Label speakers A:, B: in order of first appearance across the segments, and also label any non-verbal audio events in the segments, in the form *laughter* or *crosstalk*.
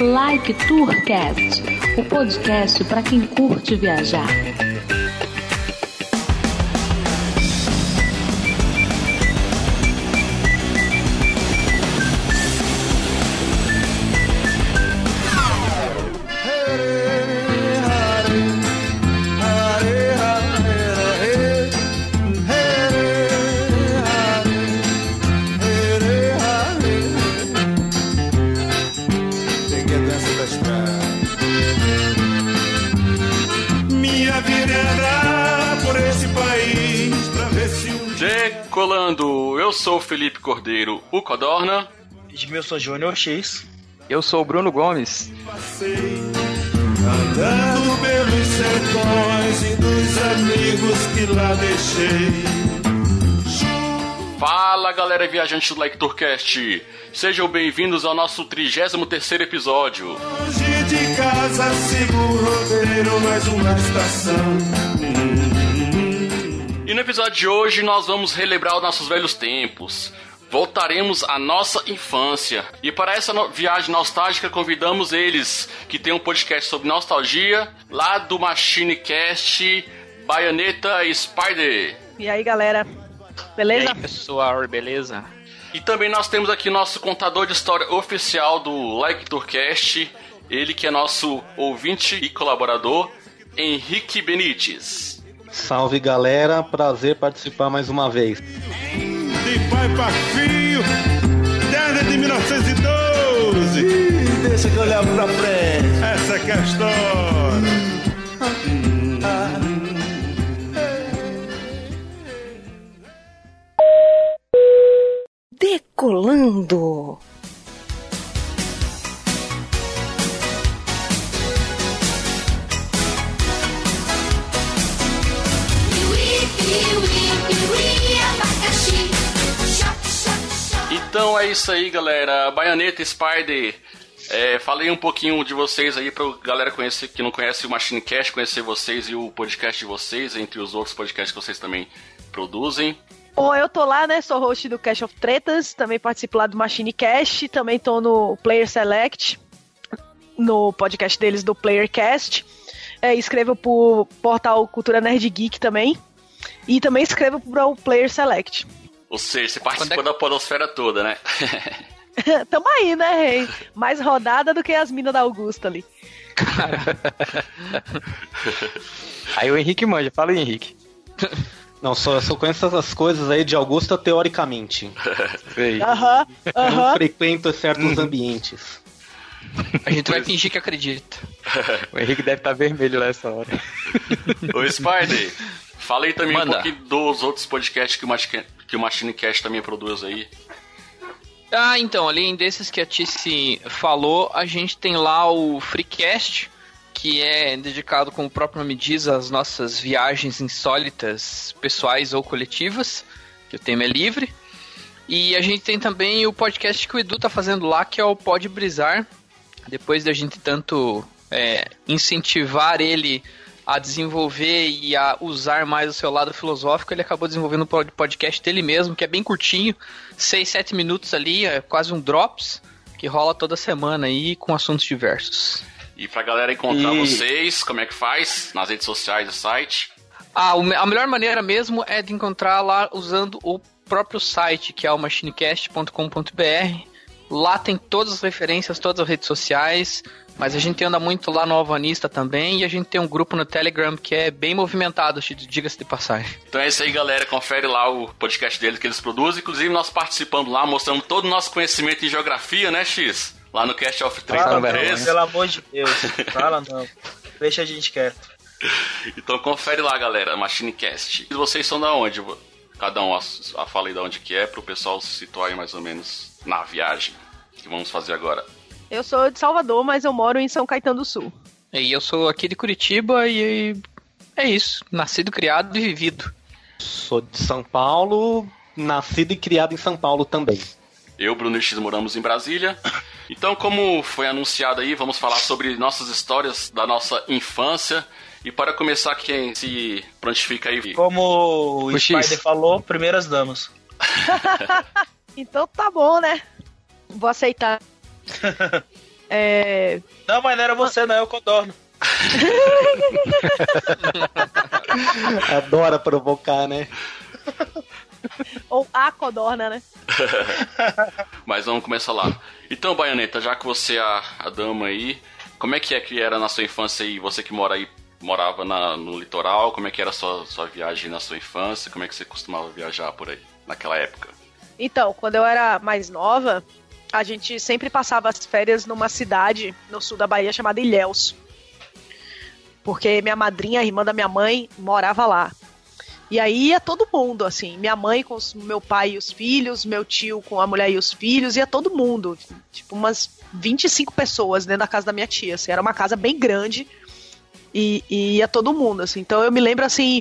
A: Like Tourcast, o podcast para quem curte viajar.
B: Sou o Felipe Cordeiro, o Codorna.
C: Edmilson Júnior X.
D: Eu sou o Bruno Gomes.
E: passei andando pelos sertões e dos amigos que lá deixei.
B: Fala galera viajante do Like Tourcast, sejam bem-vindos ao nosso 33 episódio.
E: Longe de casa, sigo o roteiro, mais uma estação.
B: E no episódio de hoje nós vamos relembrar os nossos velhos tempos. Voltaremos à nossa infância. E para essa no- viagem nostálgica convidamos eles, que tem um podcast sobre nostalgia, lá do MachineCast, Baianeta e Spider.
F: E aí, galera? Beleza?
D: pessoal, beleza?
B: E também nós temos aqui nosso contador de história oficial do Like Tourcast, ele que é nosso ouvinte e colaborador, Henrique Benites.
G: Salve galera, prazer participar mais uma vez.
E: De pai pra filho, desde de 1912.
C: Deixa que eu levo pra frente.
E: Essa é a história.
F: Decolando.
B: Então é isso aí, galera. Baianeta e Spider. É, falei um pouquinho de vocês aí pra galera conhecer, que não conhece o Machine Cast, conhecer vocês e o podcast de vocês, entre os outros podcasts que vocês também produzem.
F: Bom, eu tô lá, né? Sou host do Cash of Tretas, também participo lá do Machine Cast, também tô no Player Select, no podcast deles do Playercast. É, escrevo pro portal Cultura Nerd Geek também. E também escrevo pro Player Select.
B: Ou seja, você participou
D: é
B: da podosfera toda, né? *laughs*
F: Tamo aí, né, rei? Mais rodada do que as minas da Augusta ali. *laughs*
D: Aí o Henrique manja, fala aí, Henrique.
G: Não, só, só conheço essas coisas aí de Augusta teoricamente. *laughs*
D: Sei.
F: Aham,
G: Não
F: aham.
G: frequento certos ambientes.
H: A gente vai fingir que acredita.
D: O Henrique deve estar vermelho nessa hora.
B: Ô Spider, fala aí também um
H: Manda.
B: pouquinho dos outros podcasts que o, Machine, que o Machine Cast também produz aí.
H: Ah, então, além desses que a Tice falou, a gente tem lá o Freecast, que é dedicado, como o próprio nome diz, às nossas viagens insólitas, pessoais ou coletivas, que o tema é livre. E a gente tem também o podcast que o Edu tá fazendo lá, que é o Pode Brisar. Depois da gente tanto é, incentivar ele a desenvolver e a usar mais o seu lado filosófico, ele acabou desenvolvendo um pod- podcast dele mesmo, que é bem curtinho, 6, 7 minutos ali, é quase um drops, que rola toda semana aí com assuntos diversos.
B: E pra galera encontrar
G: E-
B: vocês, como é que faz? Nas redes sociais do site.
H: Ah, o a melhor maneira mesmo é de encontrar lá usando o próprio site, que é o machinecast.com.br. Lá tem todas as referências, todas as redes sociais, mas a gente anda muito lá no Alvanista também e a gente tem um grupo no Telegram que é bem movimentado, diga-se de passagem.
B: Então é isso aí, galera. Confere lá o podcast deles que eles produzem. Inclusive, nós participando lá, mostrando todo o nosso conhecimento em geografia, né, X? Lá no Cast of
C: Fala não,
B: 33.
C: pelo amor de Deus. Fala não. Deixa a gente quieto. *laughs*
B: Então confere lá, galera, MachineCast. E vocês são da onde? Cada um a, a fala aí da onde que é, pro pessoal se situar aí mais ou menos na viagem que vamos fazer agora.
F: Eu sou de Salvador, mas eu moro em São Caetano do Sul.
H: E eu sou aqui de Curitiba e é isso. Nascido, criado e vivido.
G: Sou de São Paulo, nascido e criado em São Paulo também.
B: Eu, Bruno e X, moramos em Brasília. Então, como foi anunciado aí, vamos falar sobre nossas histórias da nossa infância. E para começar, quem se prontifica aí?
C: Como o
D: O X.
C: Spider falou, primeiras damas. *laughs*
F: Então tá bom, né? Vou aceitar. *laughs* É,
C: Não, mas não era você, não, é o Codorno. *laughs*
G: Adora provocar, né?
F: ou a codorna, né? *laughs*
B: Mas vamos começar lá. Então, Baianeta, já que você é a, a dama aí, como é que é que era na sua infância aí? Você que mora aí, morava na- no litoral, como é que era a sua, sua viagem na sua infância? Como é que você costumava viajar por aí, naquela época?
F: Então, quando eu era mais nova, a gente sempre passava as férias numa cidade no sul da Bahia chamada Ilhéus. Porque minha madrinha, a irmã da minha mãe, morava lá. E aí ia todo mundo, assim, minha mãe com os- meu pai e os filhos, meu tio com a mulher e os filhos, ia todo mundo. Tipo, umas 25 pessoas dentro da casa da minha tia. Assim, era uma casa bem grande e, e ia todo mundo, assim. Então eu me lembro, assim,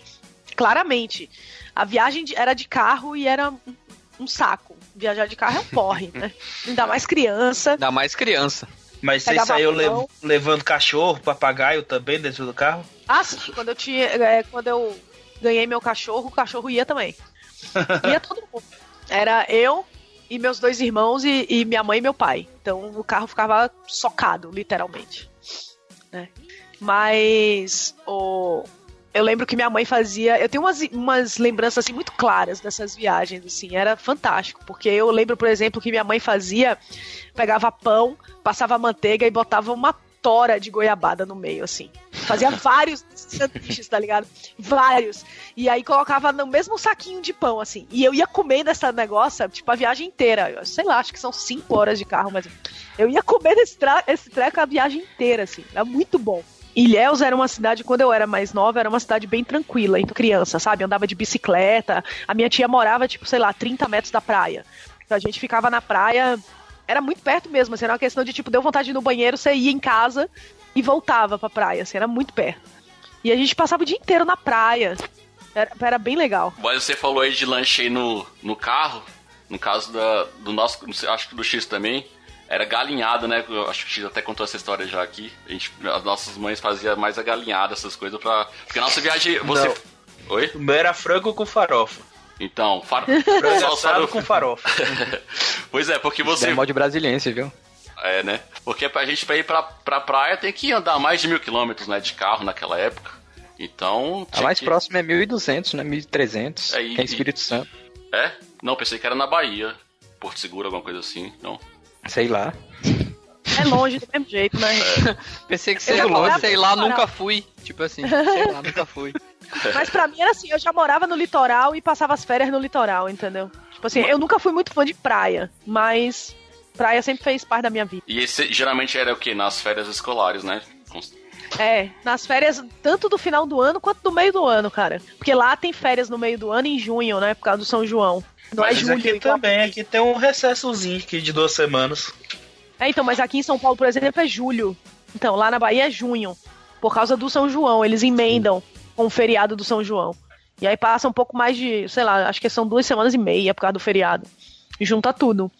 F: claramente. A viagem era de carro e era um- um saco. Viajar de carro é um porre, né? Ainda mais criança.
H: Ainda mais criança.
C: Mas você saiu lev- levando cachorro, papagaio também dentro do carro?
F: Ah, sim, quando eu tinha. é, quando eu ganhei meu cachorro, o cachorro ia também. *laughs* Ia todo mundo. Era eu e meus dois irmãos e, e minha mãe e meu pai. Então o carro ficava socado, literalmente. né? Mas o. Eu lembro que minha mãe fazia. Eu tenho umas, umas lembranças assim, muito claras dessas viagens, assim, era fantástico. Porque eu lembro, por exemplo, que minha mãe fazia, pegava pão, passava manteiga e botava uma tora de goiabada no meio, assim. Fazia *laughs* vários sanduíches, tá ligado? Vários. E aí colocava no mesmo saquinho de pão, assim. E eu ia comendo essa negócio, tipo, a viagem inteira. Eu sei lá, acho que são cinco horas de carro, mas eu ia comendo esse, esse treco a viagem inteira, assim. Era muito bom. Ilhéus era uma cidade, quando eu era mais nova, era uma cidade bem tranquila, entre criança, sabe? Andava de bicicleta. A minha tia morava, tipo, sei lá, 30 metros da praia. Então a gente ficava na praia. Era muito perto mesmo, assim, era uma questão de, tipo, deu vontade de ir no banheiro, você ia em casa e voltava pra praia, assim, era muito perto. E a gente passava o dia inteiro na praia. Era, era bem legal.
B: Mas você falou aí de lanche aí no, no carro, no caso da, do nosso, acho que do X também, era galinhada, né? Eu acho que o X até contou essa história já aqui. A gente, as nossas mães faziam mais a galinhada, essas coisas, pra. Porque a nossa viagem. Você.
C: Não.
B: Oi?
C: O meu era frango com farofa.
B: Então, far...
C: Frango *laughs* assado com farofa. *laughs*
B: pois é, porque
D: Isso
B: você.
D: é mod brasiliense, viu?
B: É, né? Porque pra gente pra ir pra, pra praia tem que andar mais de mil quilômetros, né? De carro naquela época. Então.
D: A mais
B: que-
D: próxima é 1.200, né? 1.300.
B: É, e-
D: que é Espírito Santo.
B: É? Não, pensei que era na Bahia. Porto Seguro, alguma coisa assim. Não.
D: Sei lá.
F: É longe do mesmo jeito, né? *laughs*
H: Pensei que sei lá,
F: morava
H: sei lá,
F: litoral.
H: nunca fui. Tipo assim, sei lá, nunca fui.
F: Mas pra mim era assim, eu já morava no litoral e passava as férias no litoral, entendeu? Tipo assim, eu nunca fui muito fã de praia, mas praia sempre fez parte da minha vida.
B: E esse geralmente era o quê? Nas férias escolares, né?
F: É, nas férias, tanto do final do ano quanto do meio do ano, cara. Porque lá tem férias no meio do ano em junho, né? Por causa do São João. Não
C: Mas
F: é julho.
C: aqui
F: igual-
C: também, aqui tem um recessozinho aqui de duas semanas.
F: É, então, mas aqui em São Paulo, por exemplo, é julho. Então, lá na Bahia é junho. Por causa do São João. Eles emendam com o feriado do São João. E aí passa um pouco mais de, sei lá, acho que são duas semanas e meia por causa do feriado. E junta tudo.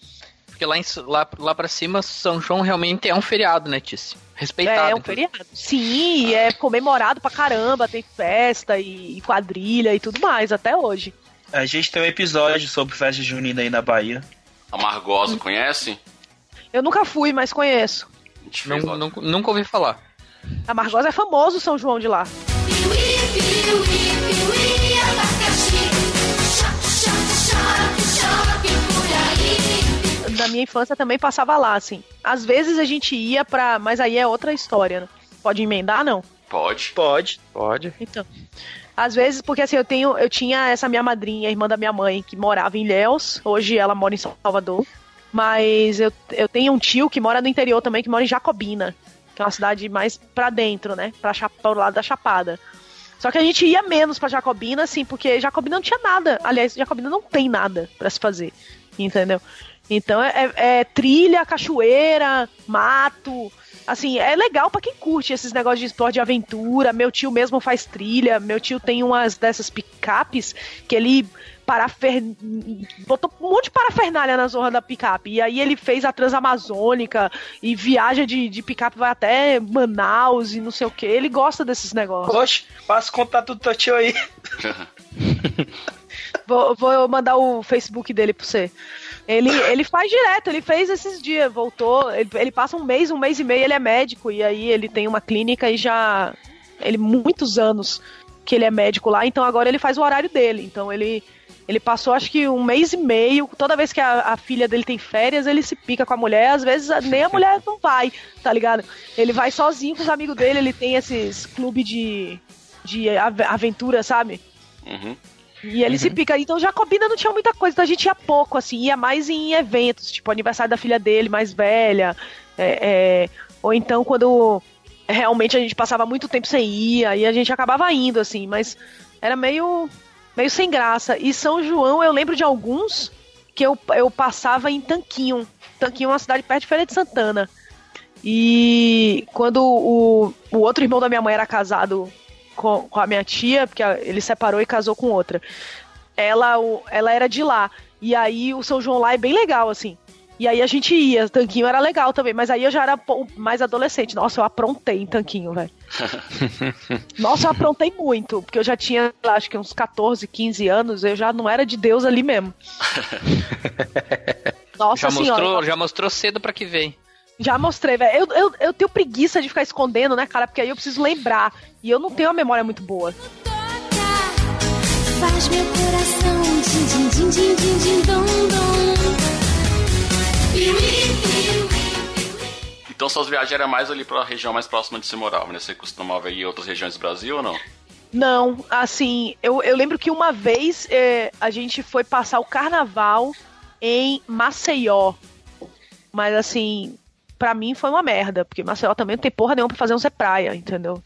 H: Porque lá, em, lá, lá pra cima, São João realmente é um feriado, né, Tice? Respeitado.
F: É, é um
H: então.
F: feriado. Sim, é comemorado pra caramba, tem festa e, e quadrilha e tudo mais, até hoje.
C: A gente tem um episódio sobre festa junina aí na Bahia.
B: A Margosa, conhece?
F: Eu nunca fui, mas conheço.
H: Não, nunca, nunca ouvi falar.
F: A Margosa é famoso o São João de lá.
I: Piuí, piuí, piuí, abacaxi. Choque, choque, choque, choque por aí.
F: Na minha infância também passava lá, assim. Às vezes a gente ia pra. Mas aí é outra história, né? Pode emendar, não?
B: Pode.
C: Pode.
D: Pode.
F: Então. Às vezes, porque assim, eu tenho, eu tinha essa minha madrinha, irmã da minha mãe, que morava em Ilhéus, hoje ela mora em Salvador. Mas eu, eu tenho um tio que mora no interior também, que mora em Jacobina, que é uma cidade mais pra dentro, né? Pra pro lado da Chapada. Só que a gente ia menos pra Jacobina, assim, porque Jacobina não tinha nada. Aliás, Jacobina não tem nada pra se fazer, entendeu? Então é, é- é trilha, cachoeira, mato, Assim, é legal pra quem curte esses negócios de esporte de aventura. Meu tio mesmo faz trilha. Meu tio tem umas dessas picapes que ele parafer... botou um monte de parafernália na zorra da picape. E aí ele fez a Transamazônica e viaja de, de picape, vai até Manaus e não sei o que. Ele gosta desses negócios.
C: Oxe, passa o contato do teu tio aí. *laughs*
F: Vou, vou mandar o Facebook dele pra você. Ele, ele faz direto, ele fez esses dias, voltou. Ele, ele passa um mês, um mês e meio, ele é médico, e aí ele tem uma clínica e já. Ele, muitos anos que ele é médico lá, então agora ele faz o horário dele. Então ele. Ele passou acho que um mês e meio. Toda vez que a, a filha dele tem férias, ele se pica com a mulher. Às vezes nem a mulher não vai, tá ligado? Ele vai sozinho com os amigos dele. Ele tem esses clubes de, de ave- aventura, sabe?
B: Uhum.
F: E ele se pica. Então Jacobina não tinha muita coisa, então a gente ia pouco, assim, ia mais em eventos, tipo aniversário da filha dele, mais velha. é, é, ou então quando realmente a gente passava muito tempo sem ir, aí a gente acabava indo, assim, mas era meio, meio sem graça. E São João, eu lembro de alguns que eu, eu passava em Tanquinho. Tanquinho é uma cidade perto de Feira de Santana. E quando o, o outro irmão da minha mãe era casado com, com a minha tia, porque ele separou e casou com outra. Ela, o- ela era de lá. E aí o São João lá é bem legal, assim. E aí a gente ia, Tanquinho era legal também, mas aí eu já era mais adolescente. Nossa, eu aprontei em Tanquinho, velho. *laughs* Nossa, eu aprontei muito, porque eu já tinha, acho que uns 14, 15 anos, eu já não era de Deus ali mesmo. *laughs* Nossa
H: Já
F: senhora.
H: mostrou, já mostrou cedo pra que vem.
F: Já mostrei, velho. Eu, eu, eu tenho preguiça de ficar escondendo, né, cara? Porque aí eu preciso lembrar. E eu não tenho uma memória muito boa.
I: Faz meu coração din din din din din din dom dom. Piuí, piuí.
B: Então suas viagens eram mais ali pra região mais próxima de você morava, né? Você costumava ir em outras regiões do Brasil ou não?
F: Não, assim, eu, eu lembro que uma vez eh, a gente foi passar o carnaval em Maceió. Mas assim, pra mim foi uma merda, porque Maceió também não tem porra nenhuma pra fazer um Zé Praia, entendeu?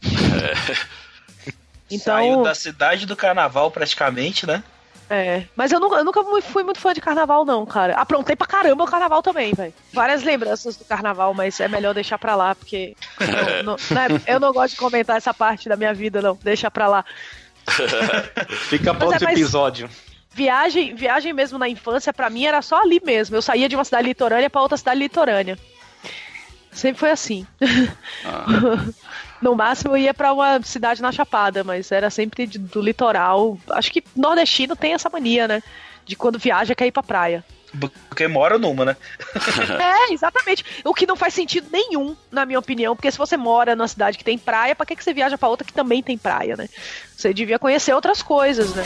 F: Então,
C: Saiu da cidade do carnaval praticamente, né?
F: É, mas eu nunca, eu nunca fui- muito fã de carnaval, não, cara. Aprontei pra caramba o carnaval também, velho. Várias lembranças do carnaval, mas é melhor deixar pra lá, porque *laughs* não- não- né, eu não gosto de comentar essa parte da minha vida, não. Deixa pra lá.
G: Fica pra
F: é
G: outro
F: mais-
G: episódio.
F: Viagem, viagem mesmo na infância, pra mim, era só ali mesmo. Eu saía de uma cidade litorânea pra outra cidade litorânea. Sempre foi assim. *laughs* no máximo eu ia pra uma cidade na Chapada, mas era sempre de- do litoral. Acho que nordestino tem essa mania, né? De quando viaja quer ir pra praia.
C: Porque mora numa, né? *laughs*
F: É, exatamente. O que não faz sentido nenhum, na minha opinião, porque se você mora numa cidade que tem praia, pra que, que você viaja pra outra que também tem praia, né? Você devia conhecer outras coisas, né?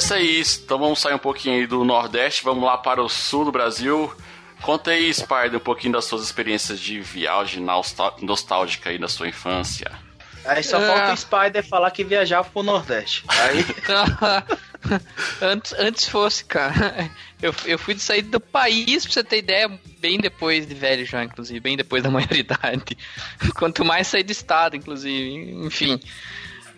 B: Isso aí. Então vamos sair um pouquinho aí do Nordeste, vamos lá para o sul do Brasil. Conta aí, Spider, um pouquinho das suas experiências de viagem nostálgica aí da sua infância.
C: Aí só
H: É.
C: falta o Spider falar que viajava pro Nordeste. Aí *laughs*
H: antes, antes fosse, cara. Eu, eu fui de sair do país, pra você ter ideia, bem depois de velho já, inclusive, bem depois da maioridade. *laughs* Quanto mais sair do estado, inclusive. Enfim.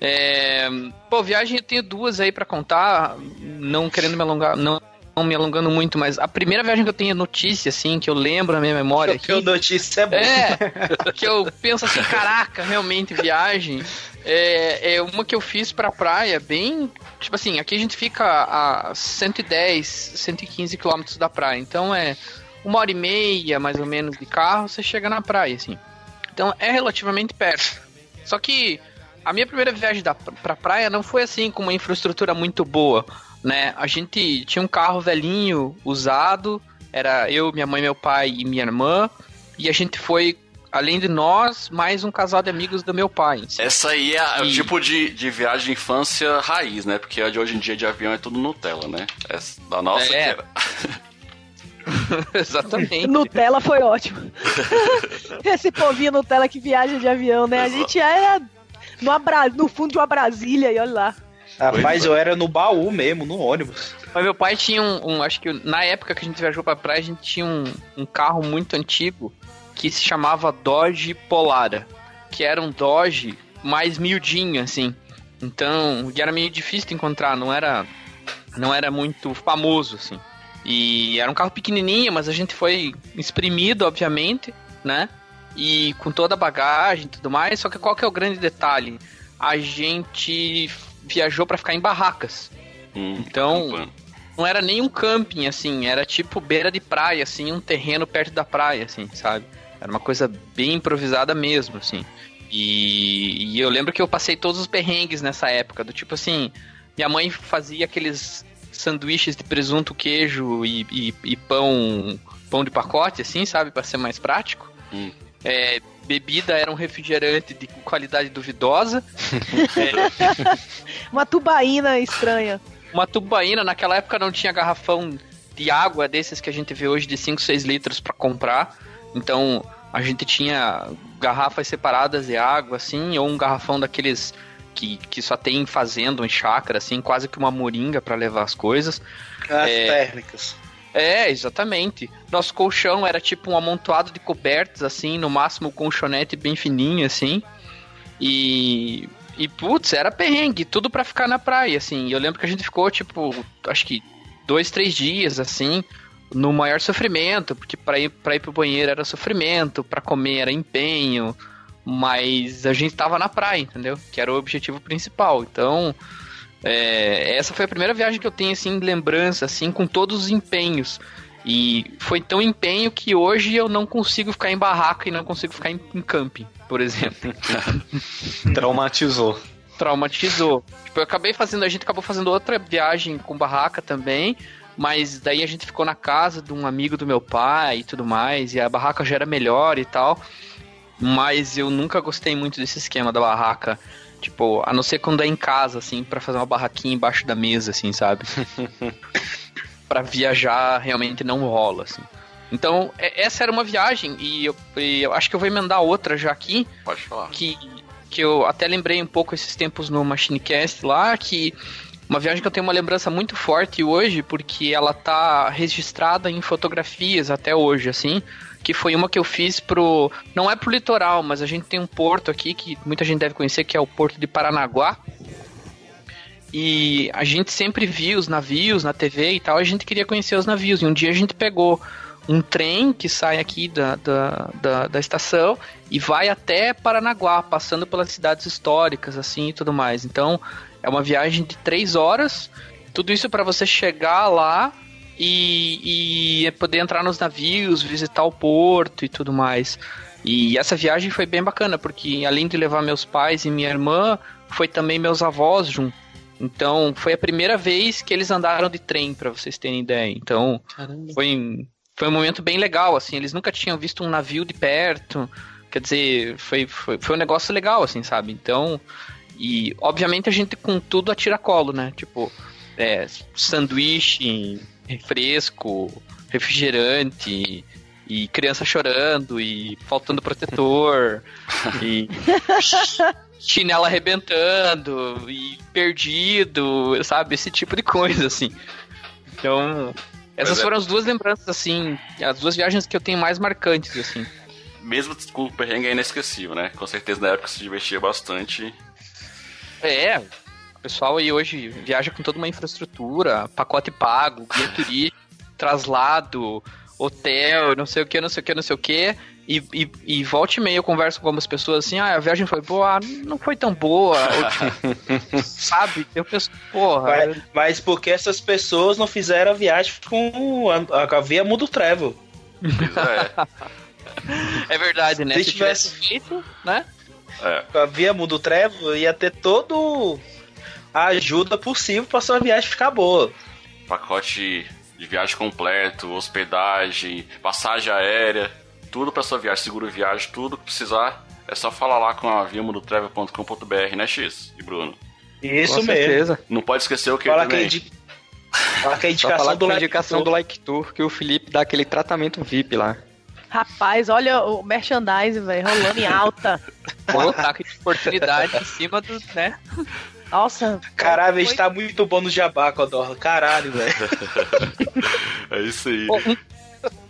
H: É, pô, viagem eu tenho duas aí pra contar, não querendo me alongar, não, não me alongando muito, mas a primeira viagem que eu tenho notícia, assim, que eu lembro na minha memória *laughs*
C: que o notícia é bom.
H: é, que eu penso assim, caraca, realmente, viagem. É, é uma que eu fiz pra praia, bem. Tipo assim, aqui a gente fica a 110, 115 quilômetros da praia. Então é uma hora e meia, mais ou menos, de carro, você chega na praia, assim. Então é relativamente perto. Só que a minha primeira viagem da, pra praia não foi assim, com uma infraestrutura muito boa, né? A gente tinha um carro velhinho, usado. Era eu, minha mãe, meu pai e minha irmã. E a gente foi, além de nós, mais um casal de amigos do meu pai.
B: Essa aí é o
H: E-
B: tipo de, de viagem de infância raiz, né? Porque a de hoje em dia de avião é tudo Nutella, né? Essa da nossa
H: É.
B: que era. *laughs* *laughs*
H: Exatamente.
F: Nutella foi ótimo. *laughs* Esse povinho Nutella que viaja de avião, né? A gente era no, Abra... no fundo de uma Brasília e olha lá.
C: Rapaz, eu era no baú mesmo, no ônibus.
H: Mas meu pai tinha um, um- Acho que na época que a gente viajou pra praia, a gente tinha um, um carro muito antigo que se chamava Dodge Polara. Que era um Dodge mais miudinho, assim. Então, e era meio difícil de encontrar, não era. Não era muito famoso, assim. E era um carro pequenininho, mas a gente foi exprimido, obviamente, né? E com toda a bagagem e tudo mais. Só que qual que é o grande detalhe? A gente viajou pra ficar em barracas.
B: Hum,
H: Então-. Não era nem um camping, assim, era tipo beira de praia, assim, um terreno perto da praia, assim, sabe? Era uma coisa bem improvisada mesmo, assim. E, e eu lembro que eu passei todos os perrengues nessa época, do tipo assim, minha mãe fazia aqueles sanduíches de presunto, queijo e, e- e pão pão de pacote, assim, sabe? Pra ser mais prático.
B: Hum.
H: É, bebida era um refrigerante de qualidade duvidosa. *laughs*
F: Uma tubaína estranha.
H: Uma tubaína, naquela época não tinha garrafão de água desses que a gente vê hoje de 5, 6 litros pra comprar. Então a gente tinha garrafas separadas de água, assim, ou um garrafão daqueles que, que só tem fazenda, em chácara, assim, quase que uma moringa pra levar as coisas.
C: As
H: É.
C: térmicas.
H: É, exatamente. Nosso colchão era tipo um amontoado de cobertas, assim, no máximo um colchonete bem fininho, assim. E. E, putz, era perrengue, tudo pra ficar na praia, assim. Eu lembro que a gente ficou, tipo, acho que dois, três dias, assim, no maior sofrimento, porque pra ir, pra ir pro banheiro era sofrimento, pra comer era empenho, mas a gente tava na praia, entendeu? Que era o objetivo principal. Então, é, essa foi a primeira viagem que eu tenho, assim, lembrança, assim, com todos os empenhos. E foi tão empenho que hoje eu não consigo ficar em barraca e não consigo ficar em, em camping, por exemplo. *laughs*
G: Traumatizou.
H: Traumatizou. Tipo, eu acabei fazendo, a gente acabou fazendo outra viagem com barraca também, mas daí a gente ficou na casa de um amigo do meu pai e tudo mais, e a barraca já era melhor e tal. Mas eu nunca gostei muito desse esquema da barraca. Tipo, a não ser quando é em casa, assim, pra fazer uma barraquinha embaixo da mesa, assim, sabe? *laughs* Pra viajar realmente não rola, assim. Então, essa era uma viagem, e eu, e eu acho que eu vou emendar outra já aqui,
B: Pode falar.
H: que, que eu até lembrei um pouco esses tempos no Machinecast lá, que uma viagem que eu tenho uma lembrança muito forte hoje, porque ela tá registrada em fotografias até hoje, assim, que foi uma que eu fiz pro... Não é pro litoral, mas a gente tem um porto aqui que muita gente deve conhecer, que é o Porto de Paranaguá, e a gente sempre via os navios na TV e tal, a gente queria conhecer os navios. E um dia a gente pegou um trem que sai aqui da, da, da, da estação e vai até Paranaguá, passando pelas cidades históricas, assim e tudo mais. Então é uma viagem de três horas, tudo isso para você chegar lá e, e poder entrar nos navios, visitar o porto e tudo mais. E essa viagem foi bem bacana, porque além de levar meus pais e minha irmã, foi também meus avós junto. Então, foi a primeira vez que eles andaram de trem, pra vocês terem ideia. Então, foi, um- foi um momento bem legal, assim. Eles nunca tinham visto um navio de perto. Quer dizer, foi, foi, foi um negócio legal, assim, sabe? Então, e obviamente a gente com tudo a tiracolo, né? Tipo, é, sanduíche, refresco, refrigerante, e criança chorando, e faltando protetor, e *laughs* chinela arrebentando, e perdido, sabe? Esse tipo de coisa, assim. Então, essas
B: é-
H: foram as duas lembranças, assim, as duas viagens que eu tenho mais marcantes, assim.
B: Mesmo com o perrengue é inesquecível, né? Com certeza na época se divertia bastante.
H: É, pessoal aí hoje viaja com toda uma infraestrutura, pacote pago, guia *laughs* turístico, traslado, hotel, não sei o que, não sei o que, não sei o que. E, e, e volta e meia eu converso com algumas pessoas assim, ah, a viagem foi boa, ah, não foi tão boa, *laughs* ou, tipo, sabe? Eu penso, porra,
C: Mas, mas porque essas pessoas não fizeram a viagem com a, a via Mundo Travel.
B: É,
H: é verdade, né?
C: Se
H: Se,
C: tivesse-
H: tivesse feito, né?
B: é.
C: Com a via Mundo Travel ia ter todo a ajuda possível pra sua viagem ficar boa.
B: Pacote de viagem completo, hospedagem, passagem aérea, tudo pra sua viagem, seguro viagem, tudo que precisar. É só falar lá com a viamudotravel.com.br, né, X e Bruno?
C: Isso
D: Com
C: mesmo.
D: certeza.
B: Não pode esquecer o que
C: Fala
B: também?
C: aquele de Fala que a
D: falar
C: indicação
D: que
C: do like
D: indicação
C: Tour.
D: do Like Tour que o Felipe dá aquele tratamento VIP lá.
F: Rapaz, olha o merchandising, velho, rolando em alta.
H: Pô, ataque de oportunidade em cima do, né?
F: Nossa.
C: Caralho, a gente
F: foi-
C: tá muito bom no jabá, Codorla. Caralho, velho. *laughs*
B: É isso aí.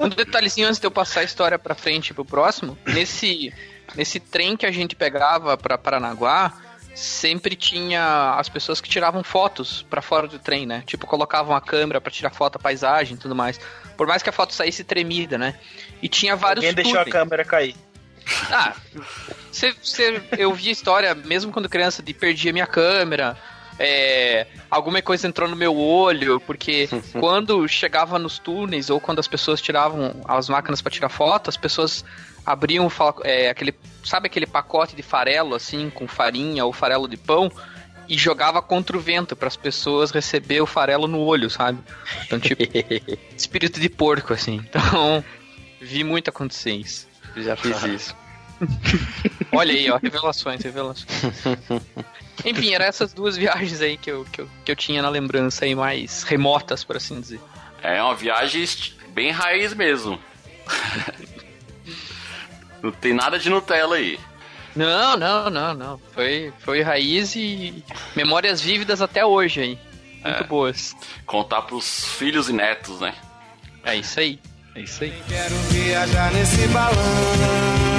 H: Um, detalhezinho antes de eu passar a história pra frente e pro próximo. Nesse, nesse trem que a gente pegava pra Paranaguá, sempre tinha as pessoas que tiravam fotos pra fora do trem, né? Tipo, colocavam a câmera pra tirar foto da paisagem e tudo mais. Por mais que a foto saísse tremida, né? E tinha vários
C: Alguém deixou a
H: túneis.
C: câmera cair.
H: Ah, cê, cê- eu vi a história, mesmo quando criança, de perdi a minha câmera. é, alguma coisa entrou no meu olho, porque *laughs* quando chegava nos túneis ou quando as pessoas tiravam as máquinas para tirar foto, as pessoas abriam é, aquele, sabe aquele pacote de farelo assim, com farinha ou farelo de pão e jogava contra o vento para as pessoas receber o farelo no olho, sabe? Então tipo *laughs* espírito de porco assim. Então vi muito acontecer isso.
D: Já fiz isso. *laughs*
H: Olha aí, ó, revelações, revelações. *laughs* Enfim, eram essas duas viagens aí que eu, que, eu, que eu tinha na lembrança aí, mais remotas, por assim dizer.
B: É uma viagem bem raiz mesmo. *laughs* Não tem nada de Nutella aí.
H: Não, não, não, não. Foi, foi raiz e memórias vívidas até hoje aí. Muito
B: É.
H: boas.
B: Contar pros filhos e netos, né?
H: É isso aí. É isso aí.
E: Quero viajar nesse balão.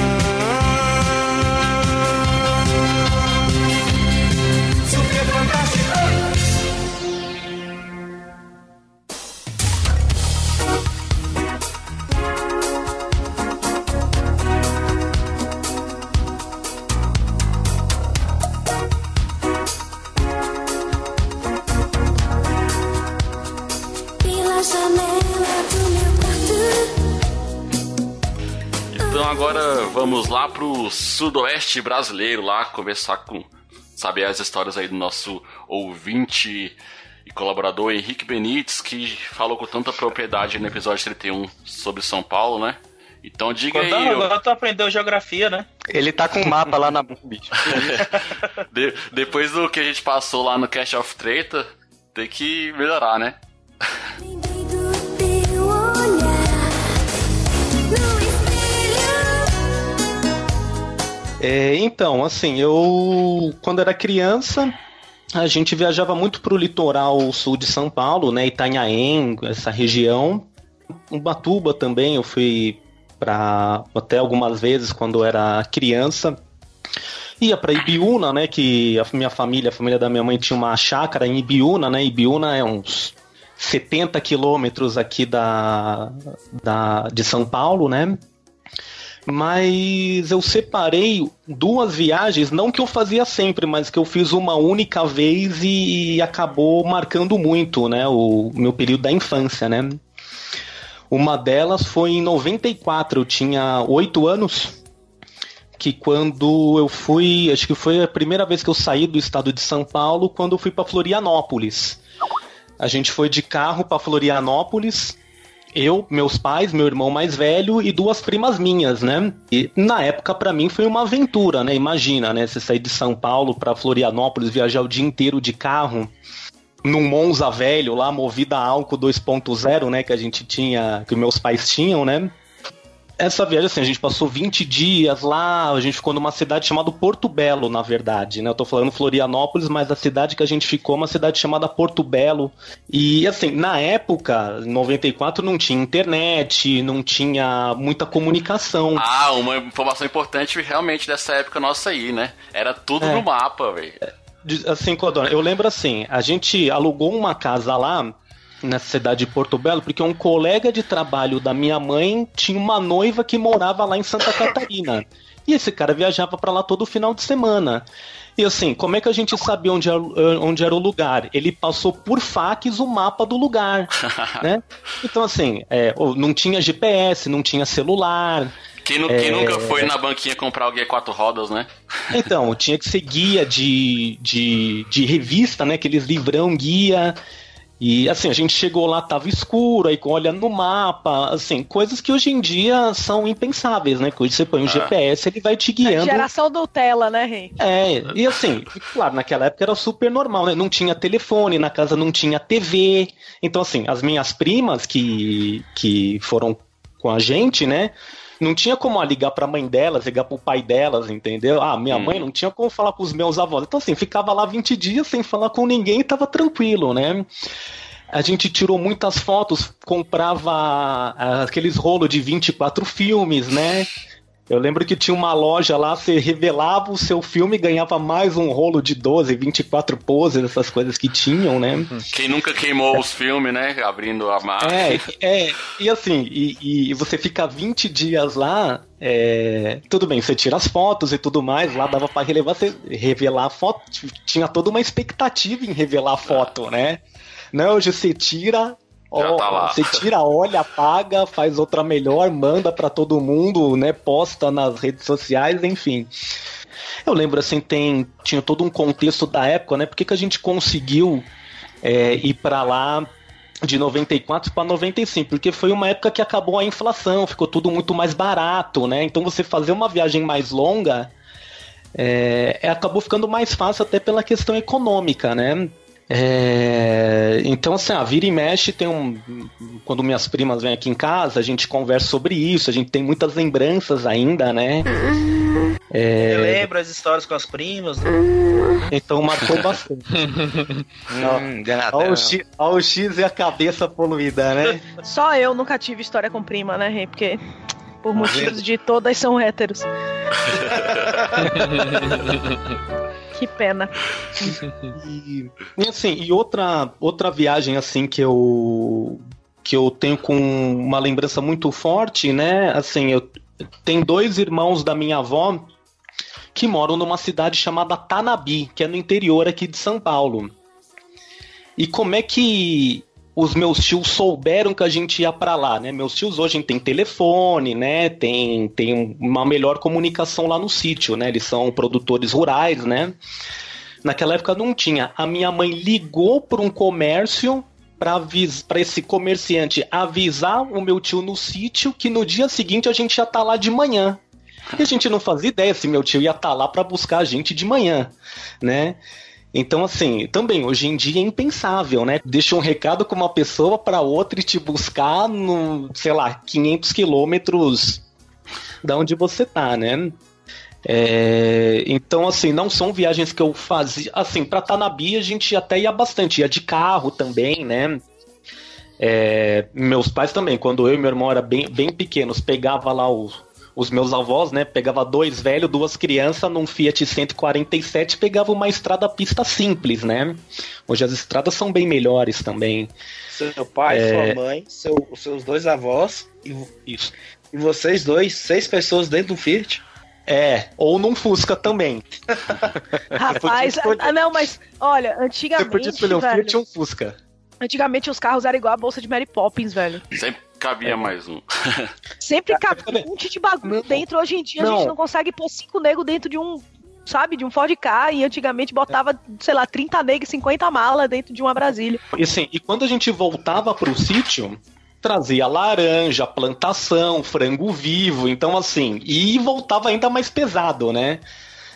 B: Lá pro sudoeste brasileiro lá conversar com saber as histórias aí do nosso ouvinte e colaborador Henrique Benites que falou com tanta propriedade no episódio 31 sobre São Paulo, né? Então diga aí,
C: agora tu aprendeu geografia, né?
D: Ele tá com o mapa lá na bicho. *laughs*
B: de- depois do que a gente passou lá no Cash of Treta, tem que melhorar, né? *laughs*
G: É, então, assim, eu quando era criança, a gente viajava muito pro litoral sul de São Paulo, né, Itanhaém, essa região. Ubatuba também, eu fui para até algumas vezes quando era criança. Ia para Ibiúna, né, que a minha família, a família da minha mãe tinha uma chácara em Ibiúna, né? Ibiúna é uns 70 quilômetros aqui da, da de São Paulo, né? Mas eu separei duas viagens, não que eu fazia sempre, mas que eu fiz uma única vez e acabou marcando muito, né? O meu período da infância, né? Uma delas foi em 94, eu tinha oito anos, que quando eu fui, acho que foi a primeira vez que eu saí do estado de São Paulo, quando eu fui para Florianópolis. A gente foi de carro para Florianópolis, eu, meus pais, meu irmão mais velho e duas primas minhas, né? E na época para mim foi uma aventura, né? Imagina, né? Você sair de São Paulo para Florianópolis, viajar o dia inteiro de carro num Monza velho lá, movido a álcool 2.0, né, que a gente tinha, que meus pais tinham, né? Essa viagem, assim, a gente passou 20 dias lá, a gente ficou numa cidade chamada Porto Belo, na verdade, né? Eu tô falando Florianópolis, mas a cidade que a gente ficou é uma cidade chamada Porto Belo. E, assim, na época, em 94, não tinha internet, não tinha muita comunicação.
B: Ah, uma informação importante realmente dessa época nossa aí, né? Era tudo
G: É.
B: no mapa, velho.
G: De- Assim, Codona, eu lembro assim, a gente alugou uma casa lá nessa cidade de Porto Belo, porque um colega de trabalho da minha mãe tinha uma noiva que morava lá em Santa Catarina. E esse cara viajava pra lá todo final de semana. E assim, como é que a gente sabia onde era, onde era o lugar? Ele passou por fax o mapa do lugar, *laughs* né? Então assim, é, não tinha GPS, não tinha celular.
B: Quem, nu- quem
G: É.
B: nunca foi na banquinha comprar o guia quatro rodas, né? *laughs*
G: Então, tinha que ser guia de, de, de revista, né? Aqueles livrão guia. E assim, a gente chegou lá, tava escuro, aí olha no mapa, assim, coisas que hoje em dia são impensáveis, né? Que hoje você põe um
B: Ah.
G: GPS, ele vai te guiando.
F: Geração Nutella, né, Rei?
G: É, e assim, claro, naquela época era super normal, né? Não tinha telefone, na casa não tinha TV. Então, assim, as minhas primas que, que foram com a gente, né? Não tinha como ah, ligar pra mãe delas, ligar pro pai delas, entendeu? Ah, minha mãe não tinha como falar com os meus avós. Então, assim, ficava lá 20 dias sem falar com ninguém e tava tranquilo, né? A gente tirou muitas fotos, comprava ah, aqueles rolos de 24 filmes, né? Eu lembro que tinha uma loja lá, você revelava o seu filme e ganhava mais um rolo de 12, 24 poses, essas coisas que tinham, né?
B: Quem nunca queimou os filmes, né? Abrindo a marca.
G: É, é, e assim, e, e você fica 20 dias lá, é, tudo bem, você tira as fotos e tudo mais, lá dava pra relevar, você revelar a foto, tinha toda uma expectativa em revelar a foto, né? Não, hoje você tira,
B: Já
G: ó,
B: tá lá.
G: você tira, olha, apaga, faz outra melhor, manda pra todo mundo, né? Posta nas redes sociais, enfim. Eu lembro assim, tem tinha todo um contexto da época, né? Por que, que a gente conseguiu é, ir pra lá de 94 para 95? Porque foi uma época que acabou a inflação, ficou tudo muito mais barato, né? Então você fazer uma viagem mais longa é, é, acabou ficando mais fácil até pela questão econômica, né? É, então, assim, a vira e mexe tem um. Quando minhas primas vêm aqui em casa, a gente conversa sobre isso, a gente tem muitas lembranças ainda, né?
C: Você lembra as histórias com as primas? né?
G: Então marcou bastante. *laughs*
D: Hum.
G: Olha o, X, olha o X e a cabeça poluída, né? *laughs*
F: Só eu nunca tive história com prima, né, Rei? Porque por motivos de todas são héteros. *laughs* que pena. *laughs*
G: E, e, assim, e outra, outra viagem assim que eu que eu tenho com uma lembrança muito forte, né? Assim, eu tenho dois irmãos da minha avó que moram numa cidade chamada Tanabi, que é no interior aqui de São Paulo. E como é que os meus tios souberam que a gente ia para lá, né? Meus tios hoje têm telefone, né? Tem, tem uma melhor comunicação lá no sítio, né? Eles são produtores rurais, né? Naquela época não tinha. A minha mãe ligou para um comércio para esse comerciante avisar o meu tio no sítio que no dia seguinte a gente ia estar lá de manhã. E a gente não fazia ideia se meu tio ia estar lá para buscar a gente de manhã, né? Então, assim, também hoje em dia é impensável, né? Deixa um recado com uma pessoa para outra e te buscar no, sei lá, 500 quilômetros da onde você tá, né? É, então, assim, não são viagens que eu fazia. Assim, pra Tanabi a gente até ia bastante, ia de carro também, né? É, meus pais também, quando eu e meu irmão eram bem, bem pequenos, pegava lá os, os meus avós, né? Pegava dois velhos, duas crianças num Fiat 147, pegava uma estrada pista simples, né? Hoje as estradas são bem melhores também.
C: Seu pai,
G: É.
C: sua mãe, seu- os seus dois avós e,
G: Isso.
C: e vocês dois, seis pessoas dentro do Fiat.
G: É, ou num Fusca também. *laughs*
F: Rapaz, ah, não, mas olha,
G: Você
F: antigamente,
G: podia escolher um
F: velho,
G: Fiat ou um Fusca.
F: antigamente os carros eram igual a bolsa de Mary Poppins, velho.
B: Sempre cabia mais um. *laughs*
F: Sempre cabia
G: também.
F: um monte de bagulho
G: Não.
F: dentro. Hoje em dia a
G: Não.
F: gente não consegue pôr cinco negros dentro de um, sabe, de um Ford Ka. E antigamente botava, sei lá, 30 negros e 50 malas dentro de uma Brasília.
G: E assim, e quando a gente voltava pro sítio, trazia laranja, plantação, frango vivo, então assim, e voltava ainda mais pesado, né?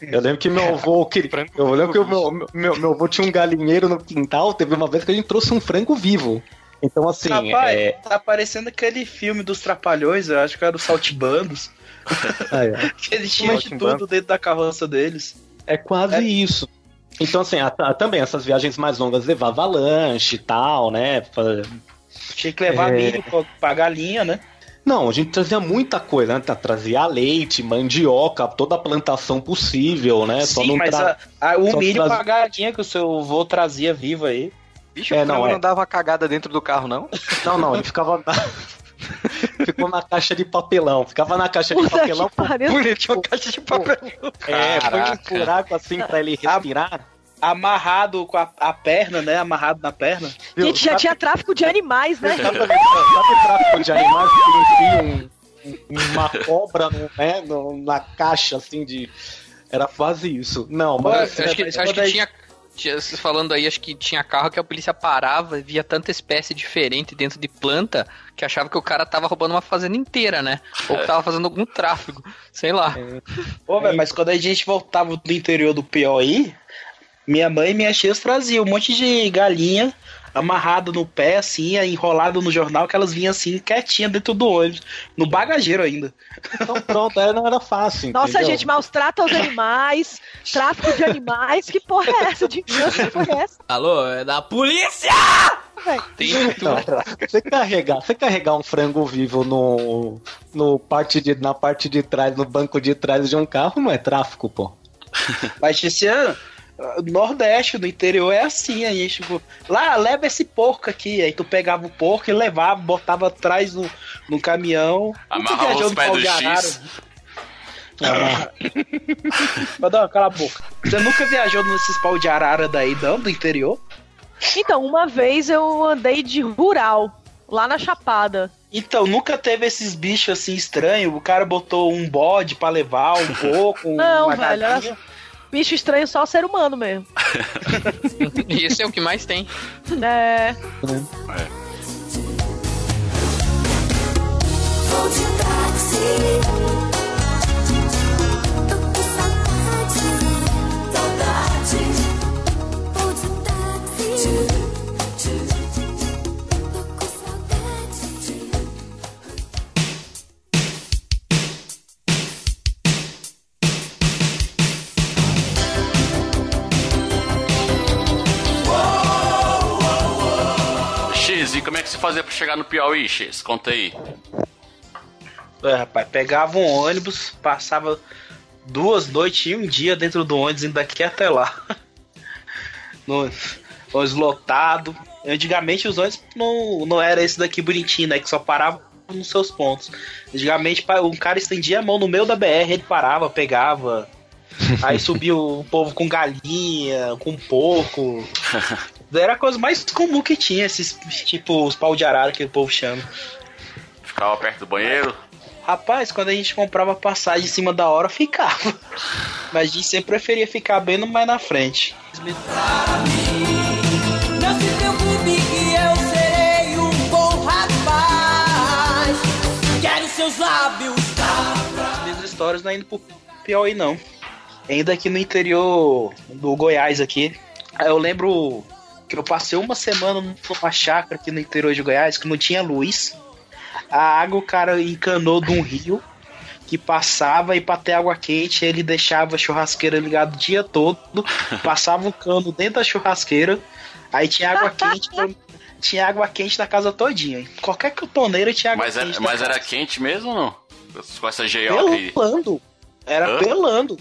G: Eu lembro que meu avô. queria- Eu lembro que meu, meu, meu avô tinha um galinheiro no quintal, teve uma vez que a gente trouxe um frango vivo. Então, assim,
C: Rapaz,
G: é.
C: tá parecendo aquele filme dos Trapalhões, eu acho que era dos Saltibandos.
G: ah, é. *laughs*
C: Que eles tinham de tudo dentro da carroça deles.
G: É quase
C: É.
G: isso. Então, assim, a- a- também essas viagens mais longas levava lanche e tal, né?
C: Tinha que levar
G: É.
C: milho pra, pra galinha, né?
G: Não, a gente trazia muita coisa, né? Tra- Trazia leite, mandioca, toda a plantação possível, né? Só
C: Sim,
G: não
C: mas
G: tra-
C: a- a- o
G: só
C: milho
G: traz-
C: pra galinha que o seu avô trazia vivo aí.
D: Bicho,
G: É,
D: o
G: não, é.
D: não dava cagada dentro do carro, não?
G: Não, não, ele ficava. *laughs* Ficou na caixa de papelão. Ficava na caixa de
F: Puta
G: papelão.
D: Ele tinha uma caixa de papel.
G: É, foi um buraco assim pra ele respirar.
C: Amarrado com a, a perna, né? Amarrado na perna.
G: Viu?
F: Gente, já tinha tráfico de animais, né?
G: Sabe, sabe tráfico de animais que enfia um- um- uma cobra no, né, no- na caixa assim de. Era quase isso. Não,
C: Pô,
G: mas.
H: Eu acho que, acho que tinha, tinha- falando aí, acho que tinha carro que a polícia parava, via tanta espécie diferente dentro de planta, que achava que o cara tava roubando uma fazenda inteira, né? Ou que tava fazendo algum tráfego, sei lá.
C: Pô, velho, mas quando a gente voltava do interior do Piauí, minha mãe e minhas tias traziam um monte de galinha amarrado no pé, assim, enrolado no jornal, que elas vinham assim, quietinha dentro do ônibus, no bagageiro ainda.
G: Então pronto, aí não era fácil.
F: Nossa,
G: entendeu?
F: gente, maus trata aos animais, tráfico de animais, que porra é essa? De que porra é essa?
J: Alô, é da polícia!
H: Tem
G: Então, você carregar, você carregar um frango vivo no, no parte de, na parte de trás, no banco de trás de um carro, não é tráfico, pô.
C: Mas esse Nordeste, no interior, é assim, aí, tipo, lá, leva esse porco aqui, aí tu pegava o porco e levava, botava atrás no, no caminhão.
B: Amarrava
C: viajou
B: os
C: no
B: pés
C: pau
B: do
C: de arara?
B: X. *laughs*
C: Mas não, cala a boca. Você nunca viajou nesses pau de arara daí, não, do interior?
F: Então, uma vez eu andei de rural, lá na Chapada.
C: Então, nunca teve esses bichos assim estranhos. O cara botou um bode pra levar, um porco,
F: Não,
C: uma
F: velho,
C: galinha.
F: era bicho estranho só ser humano mesmo. *laughs*
H: E esse é o que mais tem.
F: É.
I: Vou
B: como é que se fazia pra chegar no Piauí, X? Conta aí.
C: É, rapaz, pegava um ônibus, passava duas noites e um dia dentro do ônibus, indo daqui até lá. *laughs* No ônibus lotado. Antigamente os ônibus não, não era esse daqui bonitinho, né? Que só parava nos seus pontos. Antigamente um cara estendia a mão no meio da BR, ele parava, pegava. *laughs* Aí subia o povo com galinha, com porco. *laughs* Era a coisa mais comum que tinha, esses tipo os pau de arara que o povo chama.
B: Ficava perto do banheiro.
C: Rapaz, quando a gente comprava passagem em cima da hora, ficava. Mas a gente sempre preferia ficar bem no mais na frente.
K: Não se preocupe que eu serei um bom rapaz. Quero seus lábios.
C: Minhas histórias não é indo pro Piauí, não. Ainda aqui no interior do Goiás aqui. Eu lembro que eu passei uma semana numa chácara aqui no interior de Goiás que não tinha luz. A água o cara encanou de um rio que passava e pra ter água quente ele deixava a churrasqueira ligada o dia todo, *laughs* passava um cano dentro da churrasqueira, aí tinha água quente, tinha água quente na casa todinha. Qualquer torneira tinha água
B: Mas,
C: quente.
B: era, mas
C: casa.
B: era quente mesmo ou não? Com essa aí.
C: Pelando. Era
B: Hã?
C: pelando.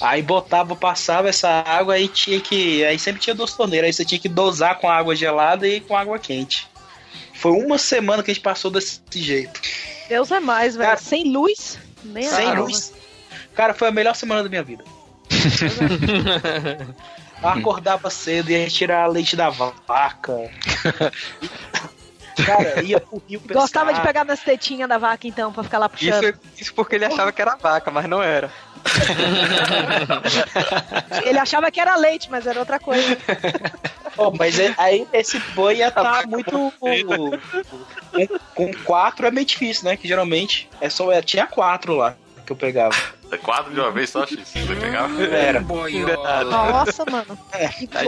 C: Aí botava, passava essa água aí tinha que. Aí sempre tinha duas torneiras, aí você tinha que dosar com água gelada e com água quente. Foi uma semana que a gente passou desse jeito.
F: Deus é mais, velho.
C: Cara,
F: Sem luz, nem
C: Sem
F: a
C: luz. Cara, foi a melhor semana da minha vida. Eu *laughs* acordava cedo, ia tirar leite da vaca. *laughs* Cara, ia pro rio pescar.
F: Gostava de pegar nas tetinhas da vaca, então, pra ficar lá puxando.
D: Isso, isso porque ele achava que era vaca, mas não era. *laughs*
F: Ele achava que era leite, mas era outra coisa. *laughs*
C: Pô, mas é- aí esse boi ia estar muito. Com, com quatro é meio difícil, né? Que geralmente é só, é, tinha quatro lá que eu pegava.
B: É Quatro de uma vez só, X. Você pegava?
C: Era.
F: Nossa, mano.
C: É,
F: Que
B: Tá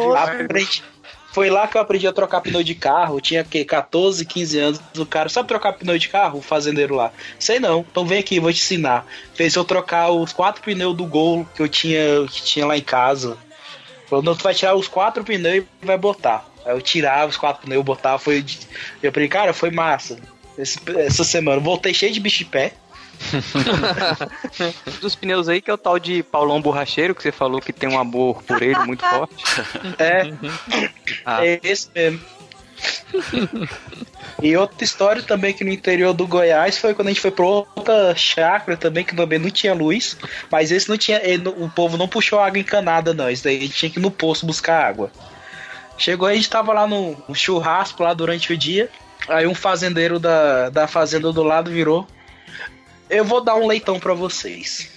C: Foi lá que eu aprendi a trocar pneu de carro. Tinha que 14, 15 anos. O cara sabe trocar pneu de carro? O fazendeiro lá. Sei não. Então vem aqui, vou te ensinar. Fez eu trocar os quatro pneus do Gol que eu tinha, que tinha lá em casa. Falou, não, tu vai tirar os quatro pneus e vai botar. Aí eu tirava os quatro pneus, botava. Foi, eu falei, cara, foi massa. Esse- essa semana. Voltei cheio de bicho de pé. *laughs*
D: Dos pneus aí, que é o tal de Paulão Borracheiro, que você falou que tem um amor por ele muito forte.
C: É. *laughs*
D: Ah.
C: É esse mesmo. e outra história também que no interior do Goiás foi quando a gente foi pra outra chácara também, que também não tinha luz. Mas esse não tinha. ele o povo não puxou água encanada, não. Isso daí a gente tinha que ir no poço buscar água. Chegou aí, a gente tava lá no churrasco lá durante o dia. Aí um fazendeiro da, da fazenda do lado virou. Eu vou dar um leitão pra vocês.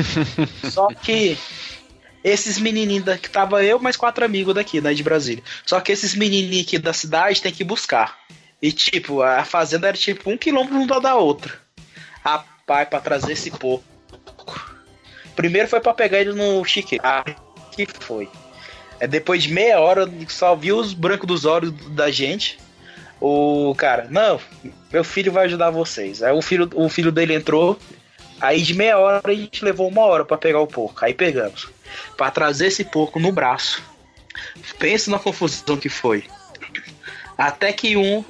C: *laughs* Só que esses menininhos daqui, tava eu mais quatro amigos daqui, né, de Brasília. Só que esses menininhos aqui da cidade tem que buscar. E tipo, a fazenda era tipo um quilômetro uma da outra. Rapaz, pra trazer esse porco. Primeiro foi pra pegar ele no chique. Ah, que foi. É depois de meia hora, só viu os brancos dos olhos da gente. O cara, não, meu filho vai ajudar vocês. Aí o filho, o filho dele entrou. Aí de meia hora a gente levou uma hora pra pegar o porco. Aí pegamos. Pra trazer esse porco no braço. Pensa na confusão que foi. Até que um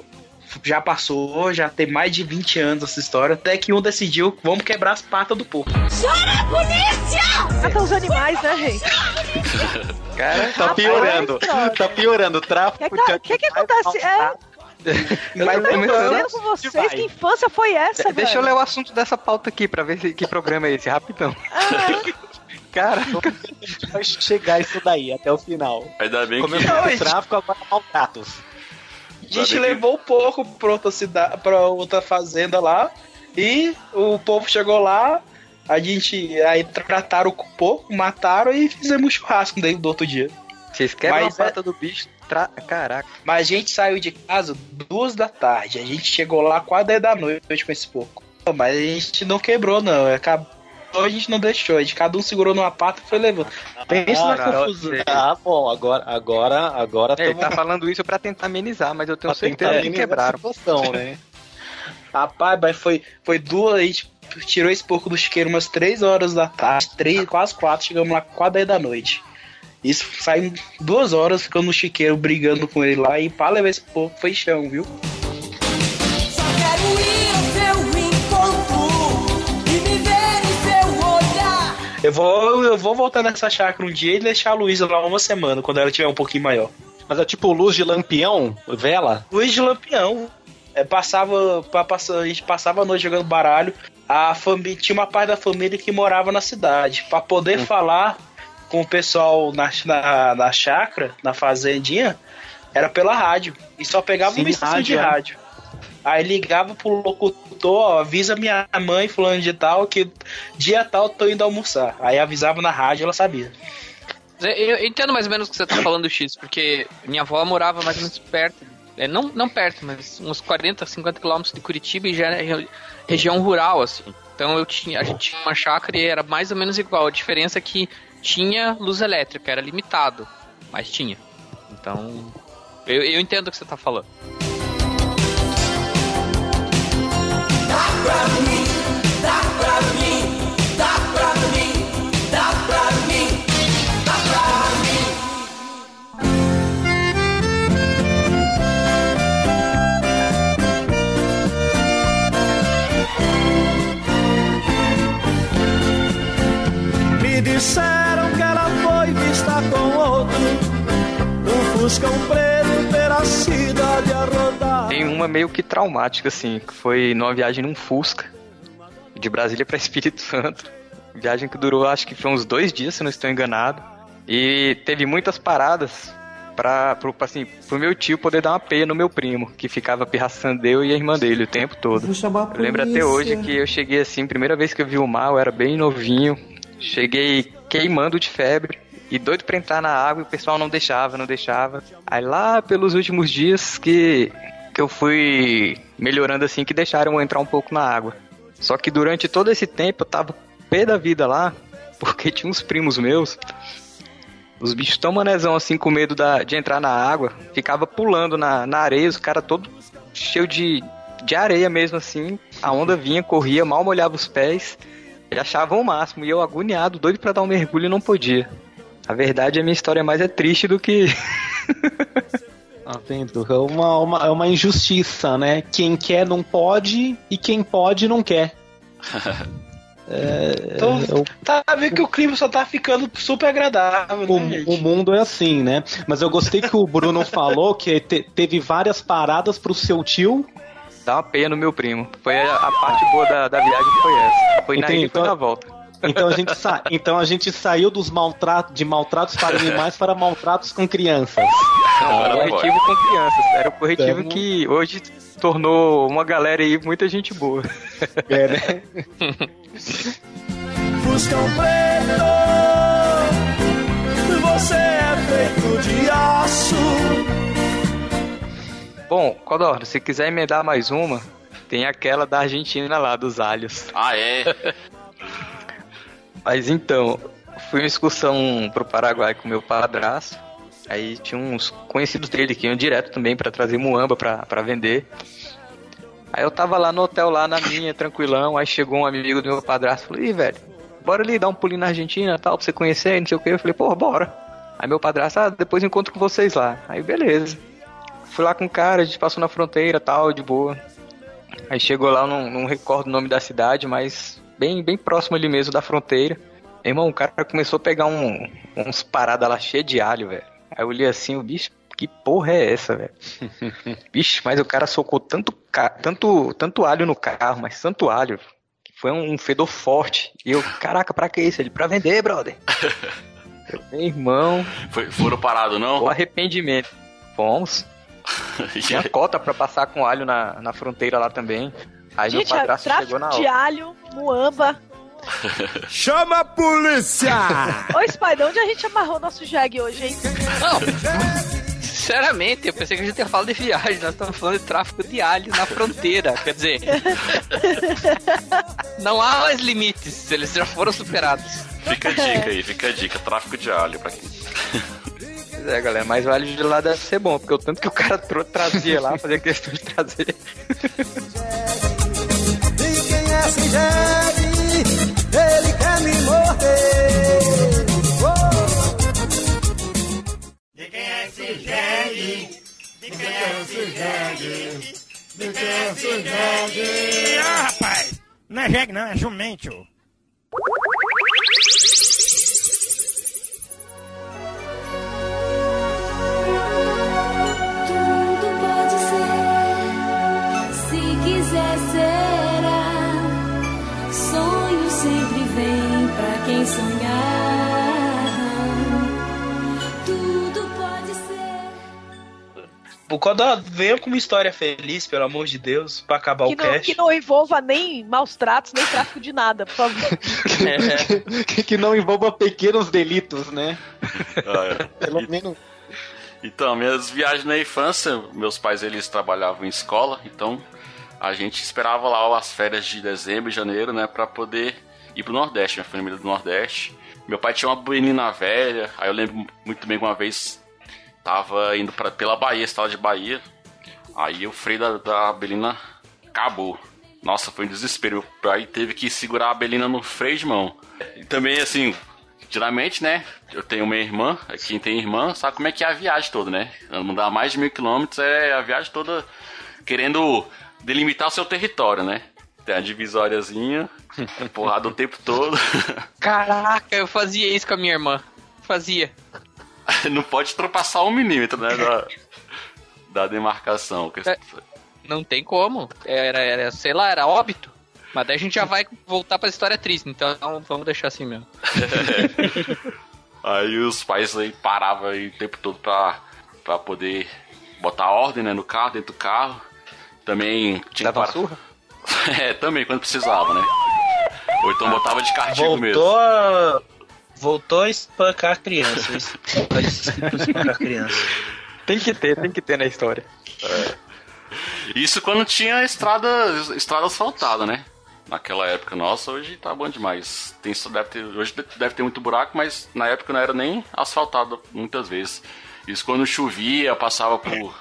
C: já passou, já tem mais de 20 anos essa história. Até que um decidiu, vamos quebrar as patas do porco.
I: Chora a polícia!
F: Mata os animais, né, gente?
G: Cara, tá piorando. Tá piorando. Tráfico
F: que, que, que, que acontece? É,
D: Eu *laughs*
F: mas dizendo com vocês que infância foi essa,
D: Deixa eu ler o assunto dessa pauta aqui pra ver se, que programa é esse, rapidão. *laughs* Cara,
G: vai chegar isso daí até o final.
B: Ainda bem que.
G: Começou o tráfico, agora maltratos.
C: A gente levou o porco pra outra cidade, pra outra fazenda lá. E o povo chegou lá. A gente aí trataram o porco, mataram e fizemos churrasco daí do outro dia.
D: vocês quebram
C: Mas
D: a
C: é-
D: pata do bicho. Tra... Caraca.
C: Mas a gente saiu de casa duas da tarde. A gente chegou lá quase 10 da noite com esse porco. Mas a gente não quebrou, não. Acabou, a gente não deixou. A gente, cada um segurou numa pata e foi levando. Pensa na
D: cara,
C: confusão.
G: Ah, bom, agora, agora, agora
D: É, ele tá falando isso pra tentar amenizar, mas eu tenho
G: pra
D: certeza que quebraram.
G: a situação, né? *laughs*
C: Rapaz, mas foi, foi duas, a gente tirou esse porco do chiqueiro umas 3 horas da tarde, três, quase 4, chegamos lá quase 10 da noite. Isso saímos duas horas, ficando no chiqueiro brigando com ele lá e pra levar esse porco foi chão, viu?
K: Só quero ir ao seu encontro e me ver em seu olhar.
C: Eu vou, eu vou voltar nessa chácara um dia e deixar a Luísa lá uma semana, quando ela tiver um pouquinho maior.
G: Mas é tipo luz de lampião, vela.
C: Luiz de Lampião. É, passava, passar, a gente passava a noite jogando baralho. A família, tinha uma parte da família que morava na cidade. Pra poder falar com o pessoal na, na, na chácara, na fazendinha, era pela rádio. E só pegava
G: Sim,
C: uma estação de
G: rádio, é.
C: rádio. Aí ligava pro locutor, ó, avisa minha mãe, fulano de tal, que dia tal tô indo almoçar. Aí avisava na rádio, ela sabia.
H: Eu, entendo mais ou menos o que você tá falando, X, porque minha avó morava mais ou menos perto. É, não, não perto, mas uns 40, 50 quilômetros de Curitiba e já era re- região rural, assim. Então eu tinha, a gente tinha uma chácara e era mais ou menos igual. A diferença é que tinha luz elétrica, era limitado, mas tinha. Então, eu, eu entendo o que você tá falando.
K: Dá pra mim, dá pra mim.
E: Me Um preto pela cidade a rodar
D: Tem uma meio que traumática, assim, que foi numa viagem num Fusca, de Brasília pra Espírito *laughs* Santo. Viagem que durou, acho que foi uns dois dias, se não estou enganado. E teve muitas paradas pra, pro, assim, pro meu tio poder dar uma peia no meu primo, que ficava pirraçando eu e a irmã dele o tempo todo.
L: Vou chamar a
D: Eu lembro até hoje que eu cheguei assim, primeira vez que eu vi o mar, eu era bem novinho. Cheguei queimando de febre e doido pra entrar na água e o pessoal não deixava, não deixava. Aí lá pelos últimos dias que, que eu fui melhorando assim, que deixaram eu entrar um pouco na água. Só que durante todo esse tempo eu tava pé da vida lá, *laughs* porque tinha uns primos meus. Os bichos tão manezão assim, com medo da, de entrar na água, ficava pulando na, na areia, os caras todo cheio de, de areia mesmo assim. A onda vinha, corria, mal molhava os pés. E achavam o máximo. E eu agoniado, doido pra dar um mergulho e não podia. A verdade, a minha história mais é triste do que. *laughs*
G: Vendo? É uma, uma, é uma injustiça, né? Quem quer não pode e quem pode não quer. *laughs* É,
C: Então,
G: é o-
C: tá vendo que o clima só tá ficando super agradável,
G: o,
C: né, gente?
G: o mundo é assim, né? Mas eu gostei que o Bruno *laughs* falou que te- teve várias paradas pro seu tio.
D: Dá uma peia no meu primo. Foi a, a parte boa da, da viagem foi essa. Foi na
G: Entendi,
D: ida e foi
G: então-
D: na volta.
G: Então a gente, sa... então a gente saiu dos maltratos de maltratos para animais para maltratos com crianças.
D: Não, era o corretivo com crianças. Era o corretivo
G: então...
D: que hoje tornou uma galera aí muita gente boa.
G: É, né?
E: Fuscão preto, você é feito de aço.
D: Bom, Codorno, se quiser emendar mais uma, tem aquela da Argentina lá, dos alhos.
B: Ah, é? *laughs*
D: Mas então, fui uma excursão pro Paraguai com meu padrasto. Aí tinha uns conhecidos dele que iam direto também pra trazer muamba pra vender. Aí eu tava lá no hotel, lá na minha, tranquilão. Aí chegou um amigo do meu padrasto e falou: Ih, velho, bora ali dar um pulinho na Argentina tal, pra você conhecer, não sei o que. Eu falei: Pô, bora. Aí meu padrasto, ah, depois encontro com vocês lá. Aí beleza. Fui lá com o cara, a gente passou na fronteira tal, de boa. Aí chegou lá, não, não recordo o nome da cidade, mas bem, bem próximo ali mesmo da fronteira. Meu irmão, o cara começou a pegar um, uns paradas lá cheias de alho, velho. Aí eu olhei assim, o bicho, que porra é essa, velho? *laughs* bicho, mas o cara socou tanto, tanto, tanto alho no carro, mas tanto alho, que foi um fedor forte. E eu, caraca, pra que isso? Ele, pra vender, brother. *laughs* Eu, Meu irmão,
B: Foi, foram parados, não?
D: o arrependimento. Fomos. *laughs* Tinha cota pra passar com alho na, na fronteira lá também. Aí
F: Gente,
D: meu
F: é
D: padrasto chegou
F: tráfico
D: na
F: de
D: hora.
F: alho, muamba. *laughs*
L: Chama a polícia! *laughs*
F: Ô, Spider, onde a gente amarrou nosso jegue hoje, hein?
H: Não, sinceramente, eu pensei que a gente ia falar de viagem. Nós estamos falando de tráfico de alho na fronteira. Quer dizer, *laughs* não há mais limites, eles já foram superados.
B: Fica a dica aí, fica a dica. Tráfico de alho pra quem.
D: Pois é, galera, mas o alho de lá deve ser bom, porque o tanto que o cara trazia lá, fazia questão de trazer.
E: E é esse jegue? Ele quer me morder.
M: De quem é jegue? De quem é jegue? De quem é jegue? Ah, rapaz! Não é jegue não, é jumento.
I: Tudo pode ser, se quiser será. Quem sonhar. Tudo pode ser.
C: O Codó veio com uma história feliz, pelo amor de Deus, pra acabar
F: Que
C: o
F: não,
C: cast.
F: que não envolva nem maus tratos, nem tráfico de nada, por favor. *laughs*
G: que, que não envolva pequenos delitos, né?
B: Ah, é.
G: Pelo menos.
B: Então, minhas viagens na infância, meus pais eles trabalhavam em escola, então a gente esperava lá as férias de dezembro e janeiro, né, pra poder ir pro Nordeste, minha família do Nordeste. Meu pai tinha uma menina velha, aí eu lembro muito bem que uma vez tava indo pra, pela Bahia, estado de Bahia, aí o freio da, da Belina acabou. Nossa, foi um desespero. Aí teve que segurar a Belina no freio de mão. E também, assim, geralmente, né? Eu tenho uma irmã, quem tem irmã sabe como é que é a viagem toda, né? Andar mais de mil quilômetros é a viagem toda querendo delimitar o seu território, né? Tem a divisóriazinha, porrada o tempo todo. *laughs*
H: Caraca, eu fazia isso com a minha irmã. Fazia. *laughs*
B: Não pode ultrapassar um milímetro, né? Da, da demarcação.
H: É. Não tem como. Era, era, sei lá, era óbito. Mas daí a gente já vai voltar pra história triste, então vamos deixar assim mesmo. *laughs*
B: Aí os pais aí paravam aí o tempo todo pra, pra poder botar ordem né, no carro, dentro do carro. Também tinha
D: Dava
B: que
D: surra? *laughs*
B: É, também, quando precisava, né? Ou então botava de castigo mesmo.
C: Voltou a... Voltou a espancar a criança. Voltou a espancar a criança.
D: Tem que ter, tem que ter na história.
B: Isso quando tinha estrada, estrada asfaltada, né? Naquela época, nossa, hoje tá bom demais. Tem, deve ter, hoje deve ter muito buraco, mas na época não era nem asfaltado muitas vezes. Isso quando chovia, passava por,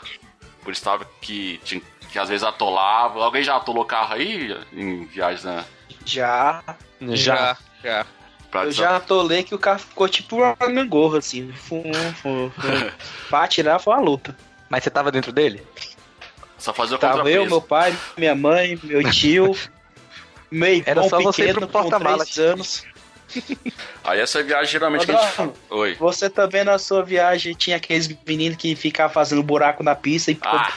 B: por estado que, tinha, que às vezes atolava. Alguém já atolou carro aí em viagens, né?
C: Já.
H: Já, já.
C: Eu já atolei que o carro ficou tipo uma gangorra, assim. Fum, fum, fum. *laughs* pra tirar foi uma luta.
D: Mas você tava dentro dele?
B: Só fazer o
C: Tava eu, meu pai, minha mãe, meu tio, *laughs* meu irmão
D: Era só você ir
C: pequeno
D: pro porta-malas.
C: anos. *laughs*
B: Aí essa viagem geralmente que a gente... Oi.
C: Você também na sua viagem tinha aqueles meninos que ficavam fazendo buraco na pista e
B: Ah,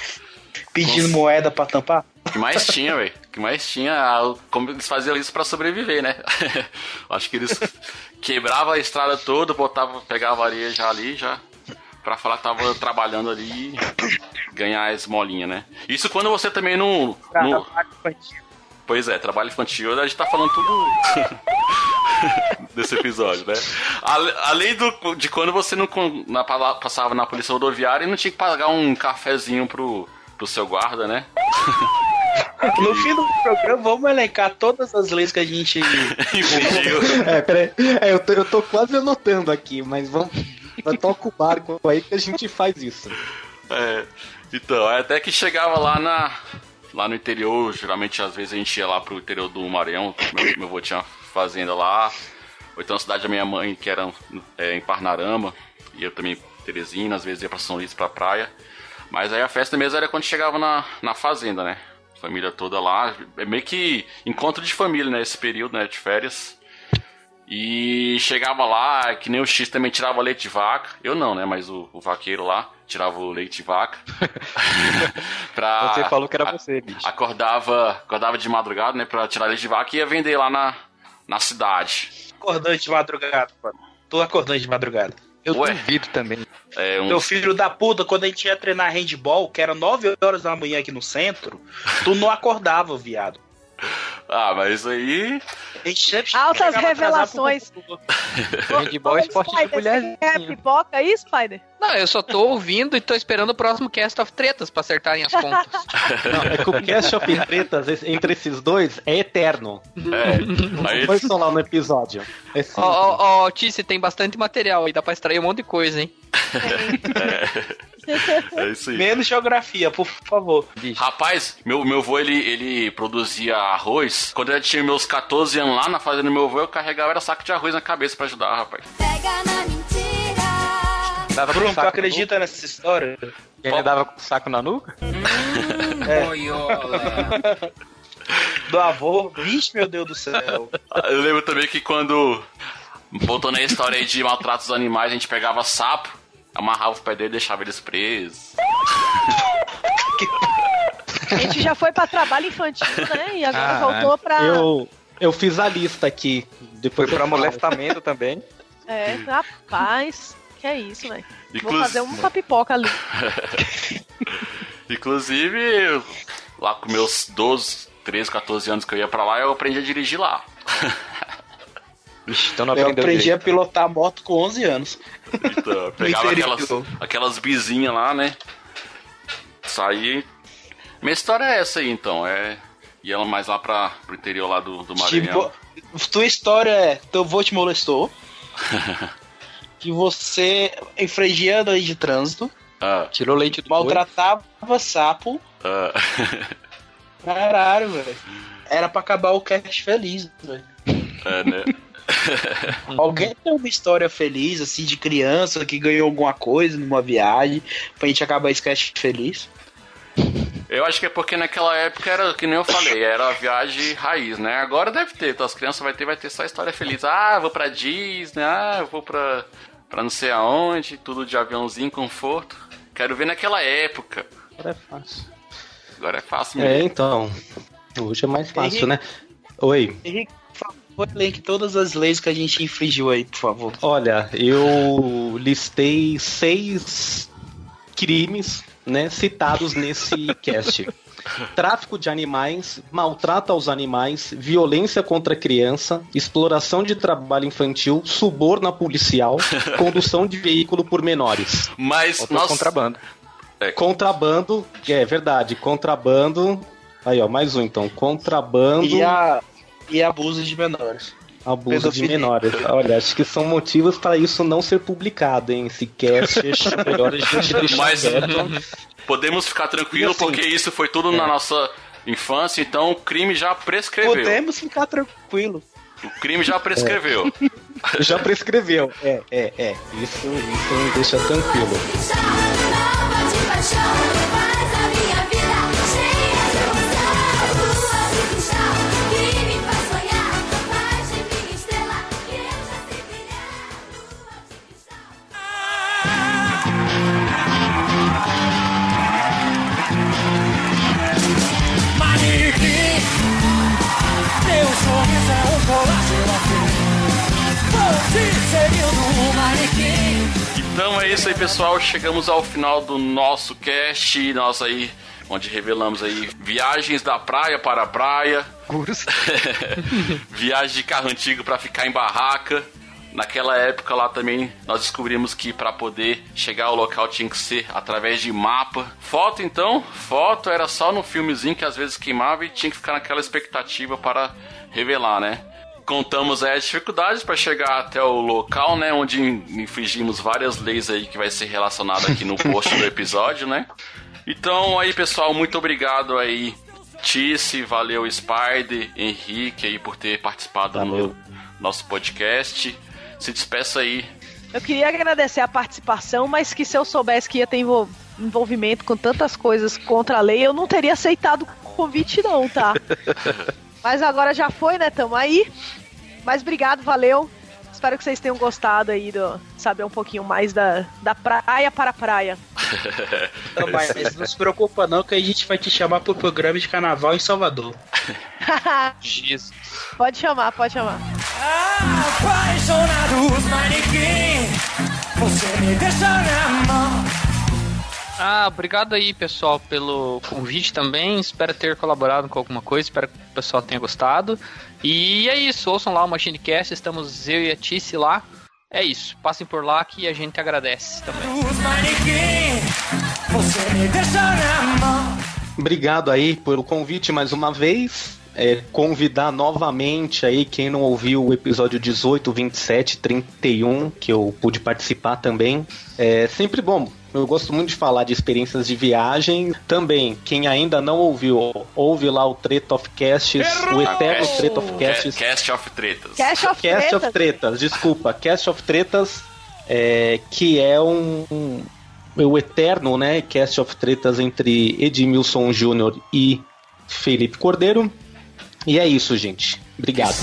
C: pedindo moeda pra tampar?
B: O que mais tinha, velho? O que mais tinha, ah, como eles faziam isso pra sobreviver, né? *laughs* Acho que eles quebravam a estrada toda, botavam, pegavam a areia já ali, já. Pra falar que tava trabalhando ali ganhar a esmolinha, né? Isso quando você também não. não-
C: Trabalho infantil.
B: Pois é, trabalho infantil, a gente tá falando tudo *laughs* desse episódio, né? Além do, de quando você não na- passava na polícia rodoviária e não tinha que pagar um cafezinho pro, pro seu guarda, né? *laughs*
C: No fim do programa, vamos elencar todas as leis que a gente. *laughs*
G: É, peraí. É, eu tô, eu tô quase anotando aqui, mas vamos. Toca o barco aí que a gente faz isso.
B: É, então, até que chegava lá na lá no interior, geralmente às vezes a gente ia lá pro interior do Maranhão, meu, meu avô tinha fazenda lá, ou então a cidade da minha mãe, que era é, em Parnarama, e eu também Teresina, às vezes ia pra São Luís pra praia. Mas aí a festa mesmo era quando chegava na, na fazenda, né? Família toda lá. É meio que encontro de família, né? Esse período, né? De férias. E chegava lá, que nem o X também tirava leite de vaca. Eu não, né? Mas o, o vaqueiro lá tirava o leite de vaca. *laughs* pra,
D: Você falou que era você, bicho.
B: Acordava, acordava de madrugada, né? Pra tirar leite de vaca e ia vender lá na, na cidade.
C: Acordante de madrugada, mano. Tô acordando de madrugada.
D: Eu
B: Ué.
D: duvido também.
B: É, um,
C: Teu filho da puta, quando a gente ia treinar handball, que era 9 horas da manhã aqui no centro, tu não acordava, viado.
B: Ah, mas isso aí.
F: Altas revelações.
D: Handball é esporte de
F: Spider,
D: mulher.
F: você quer pipoca aí, Spider?
H: Não, eu só tô ouvindo e tô esperando o próximo Cast of Tretas pra acertarem as contas. *laughs*
G: Não, é que o Cast of Tretas entre esses dois é eterno.
B: É,
G: Não
B: aí,
G: foi só lá no episódio. É
H: Ó, ó, ó, Tice, tem bastante material aí, dá pra extrair um monte de coisa, hein? *laughs*
B: é isso aí.
C: Menos geografia, por favor.
B: Rapaz, meu, meu avô, ele, ele produzia arroz. Quando eu tinha meus 14 anos lá na fazenda do meu avô, eu carregava era saco de arroz na cabeça pra ajudar, rapaz.
I: Pega na mentira.
D: Dava
C: Bruno, tu acredita nessa história?
D: no- Ele dava com o saco na nuca? *laughs* *laughs*
C: Do avô? Vixe, meu Deus do céu.
B: Eu lembro também que quando. Voltando a história aí de maltratos dos animais, a gente pegava sapo, amarrava os pés dele e deixava eles presos.
F: A gente já foi pra trabalho infantil, né? E agora
D: Ah,
F: voltou pra.
G: Eu, eu fiz a lista aqui. Depois
D: Foi pra
G: falo.
D: molestamento também.
F: É, rapaz. Que é isso, velho. Vou
B: Inclus-
F: fazer uma pipoca ali. *laughs*
B: Inclusive, lá com meus 12, 13, 14 anos que eu ia pra lá, eu aprendi a dirigir lá. *laughs*
D: Ixi, então não
C: Eu aprendi
D: direito.
C: a pilotar moto com 11 anos.
B: Então, pegava aquelas, aquelas bizinhas lá, né? Saí. Minha história é essa aí, então. É. Ia mais lá pra, pro interior lá do, do Maranhão.
C: Tipo, tua história é: teu avô te molestou, *laughs* que você infringia a lei de trânsito,
B: Ah,
D: Tirou leite do boi.
C: maltratava sapo.
B: ah.
C: Caralho, velho. Era pra acabar o cast feliz, velho.
B: é, né? *laughs* *laughs*
C: Alguém tem uma história feliz, assim, de criança que ganhou alguma coisa numa viagem, pra gente acabar esse cast feliz?
B: Eu acho que é porque naquela época era, que nem eu falei, era a viagem raiz, né? Agora deve ter, então as crianças vai ter, vai ter só história feliz. Ah, eu vou pra Disney, ah, eu vou pra, pra não sei aonde, tudo de aviãozinho, conforto. Quero ver naquela época.
G: Agora é fácil.
B: Agora é fácil
G: É,
B: mesmo.
G: então. Hoje é mais fácil,
C: Henrique.
G: né? Oi.
C: Henrique, favor, elenque todas as leis que a gente infringiu aí, por favor.
G: Olha, eu listei seis crimes, né, citados nesse *laughs* cast. Tráfico de animais, maltrato aos animais, violência contra a criança, exploração de trabalho infantil, suborno policial, *laughs* condução de veículo por menores.
B: Mas nós,
D: contrabando.
G: Contrabando, é verdade, contrabando. Aí, ó, mais um então. Contrabando,
C: E, a, e abuso de menores.
G: abuso de
C: pedofilia.
G: menores. Olha, acho que são motivos para isso não ser publicado, hein? Esse cast, *laughs* melhor a gente deixar
B: Mas-
G: quieto.
B: podemos ficar tranquilos
G: E assim-
B: porque isso foi tudo na nossa infância, então o crime já prescreveu.
C: Podemos ficar tranquilo.
B: O crime já prescreveu.
G: Já prescreveu. É, é, é. Isso, isso me deixa tranquilo.
M: Sorriso é um colágeno. Vou te seguindo, manequim.
B: Então é isso aí, pessoal. Chegamos ao final do nosso cast, nós aí, onde revelamos aí viagens da praia para a praia, *laughs* viagem de carro antigo para ficar em barraca, Naquela época lá também nós descobrimos que para poder chegar ao local tinha que ser através de mapa. Foto então, foto era só no filmezinho que às vezes queimava e tinha que ficar naquela expectativa para revelar, né? Contamos aí as dificuldades para chegar até o local, né? Onde infringimos várias leis aí que vai ser relacionada aqui no *laughs* post do episódio, né? Então aí, pessoal, muito obrigado aí, Tice, valeu Spider, Henrique aí por ter participado no nosso podcast. Se despeça aí.
F: Eu queria agradecer a participação, mas que se eu soubesse que ia ter envol- envolvimento com tantas coisas contra a lei, eu não teria aceitado o convite, não, tá? *laughs* mas agora já foi, né? Tamo aí. Mas obrigado, valeu. Espero que vocês tenham gostado aí do saber um pouquinho mais da, da praia para a praia.
C: Não, mas *laughs* não se preocupa não que a gente vai te chamar pro programa de carnaval em Salvador. *laughs*
H: Jesus.
F: pode chamar, pode chamar.
K: Apaixonados, manequim Você me deixa na mão
H: Ah, obrigado aí, pessoal, pelo convite também. Espero ter colaborado com alguma coisa. Espero que o pessoal tenha gostado. E é isso. Ouçam lá o MachineCast. Estamos eu e a Tice lá. É isso. Passem por lá que a gente agradece também.
G: Obrigado aí pelo convite mais uma vez. É, convidar novamente aí quem não ouviu o episódio 18, 27, 31, que eu pude participar também. É sempre bom. Eu gosto muito de falar de experiências de viagem. Também, quem ainda não ouviu, ouve lá o Treta of Casts, o eterno
B: Cast-
G: Treta of Casts.
B: Ca- Cast of Tretas.
F: Cash of
G: Cast
F: Tretas.
G: of Tretas, desculpa, Cast of Tretas, é, que é um, um- o eterno, né, Cast of Tretas entre Edmilson Júnior e Felipe Cordeiro. E é isso, gente. Obrigado.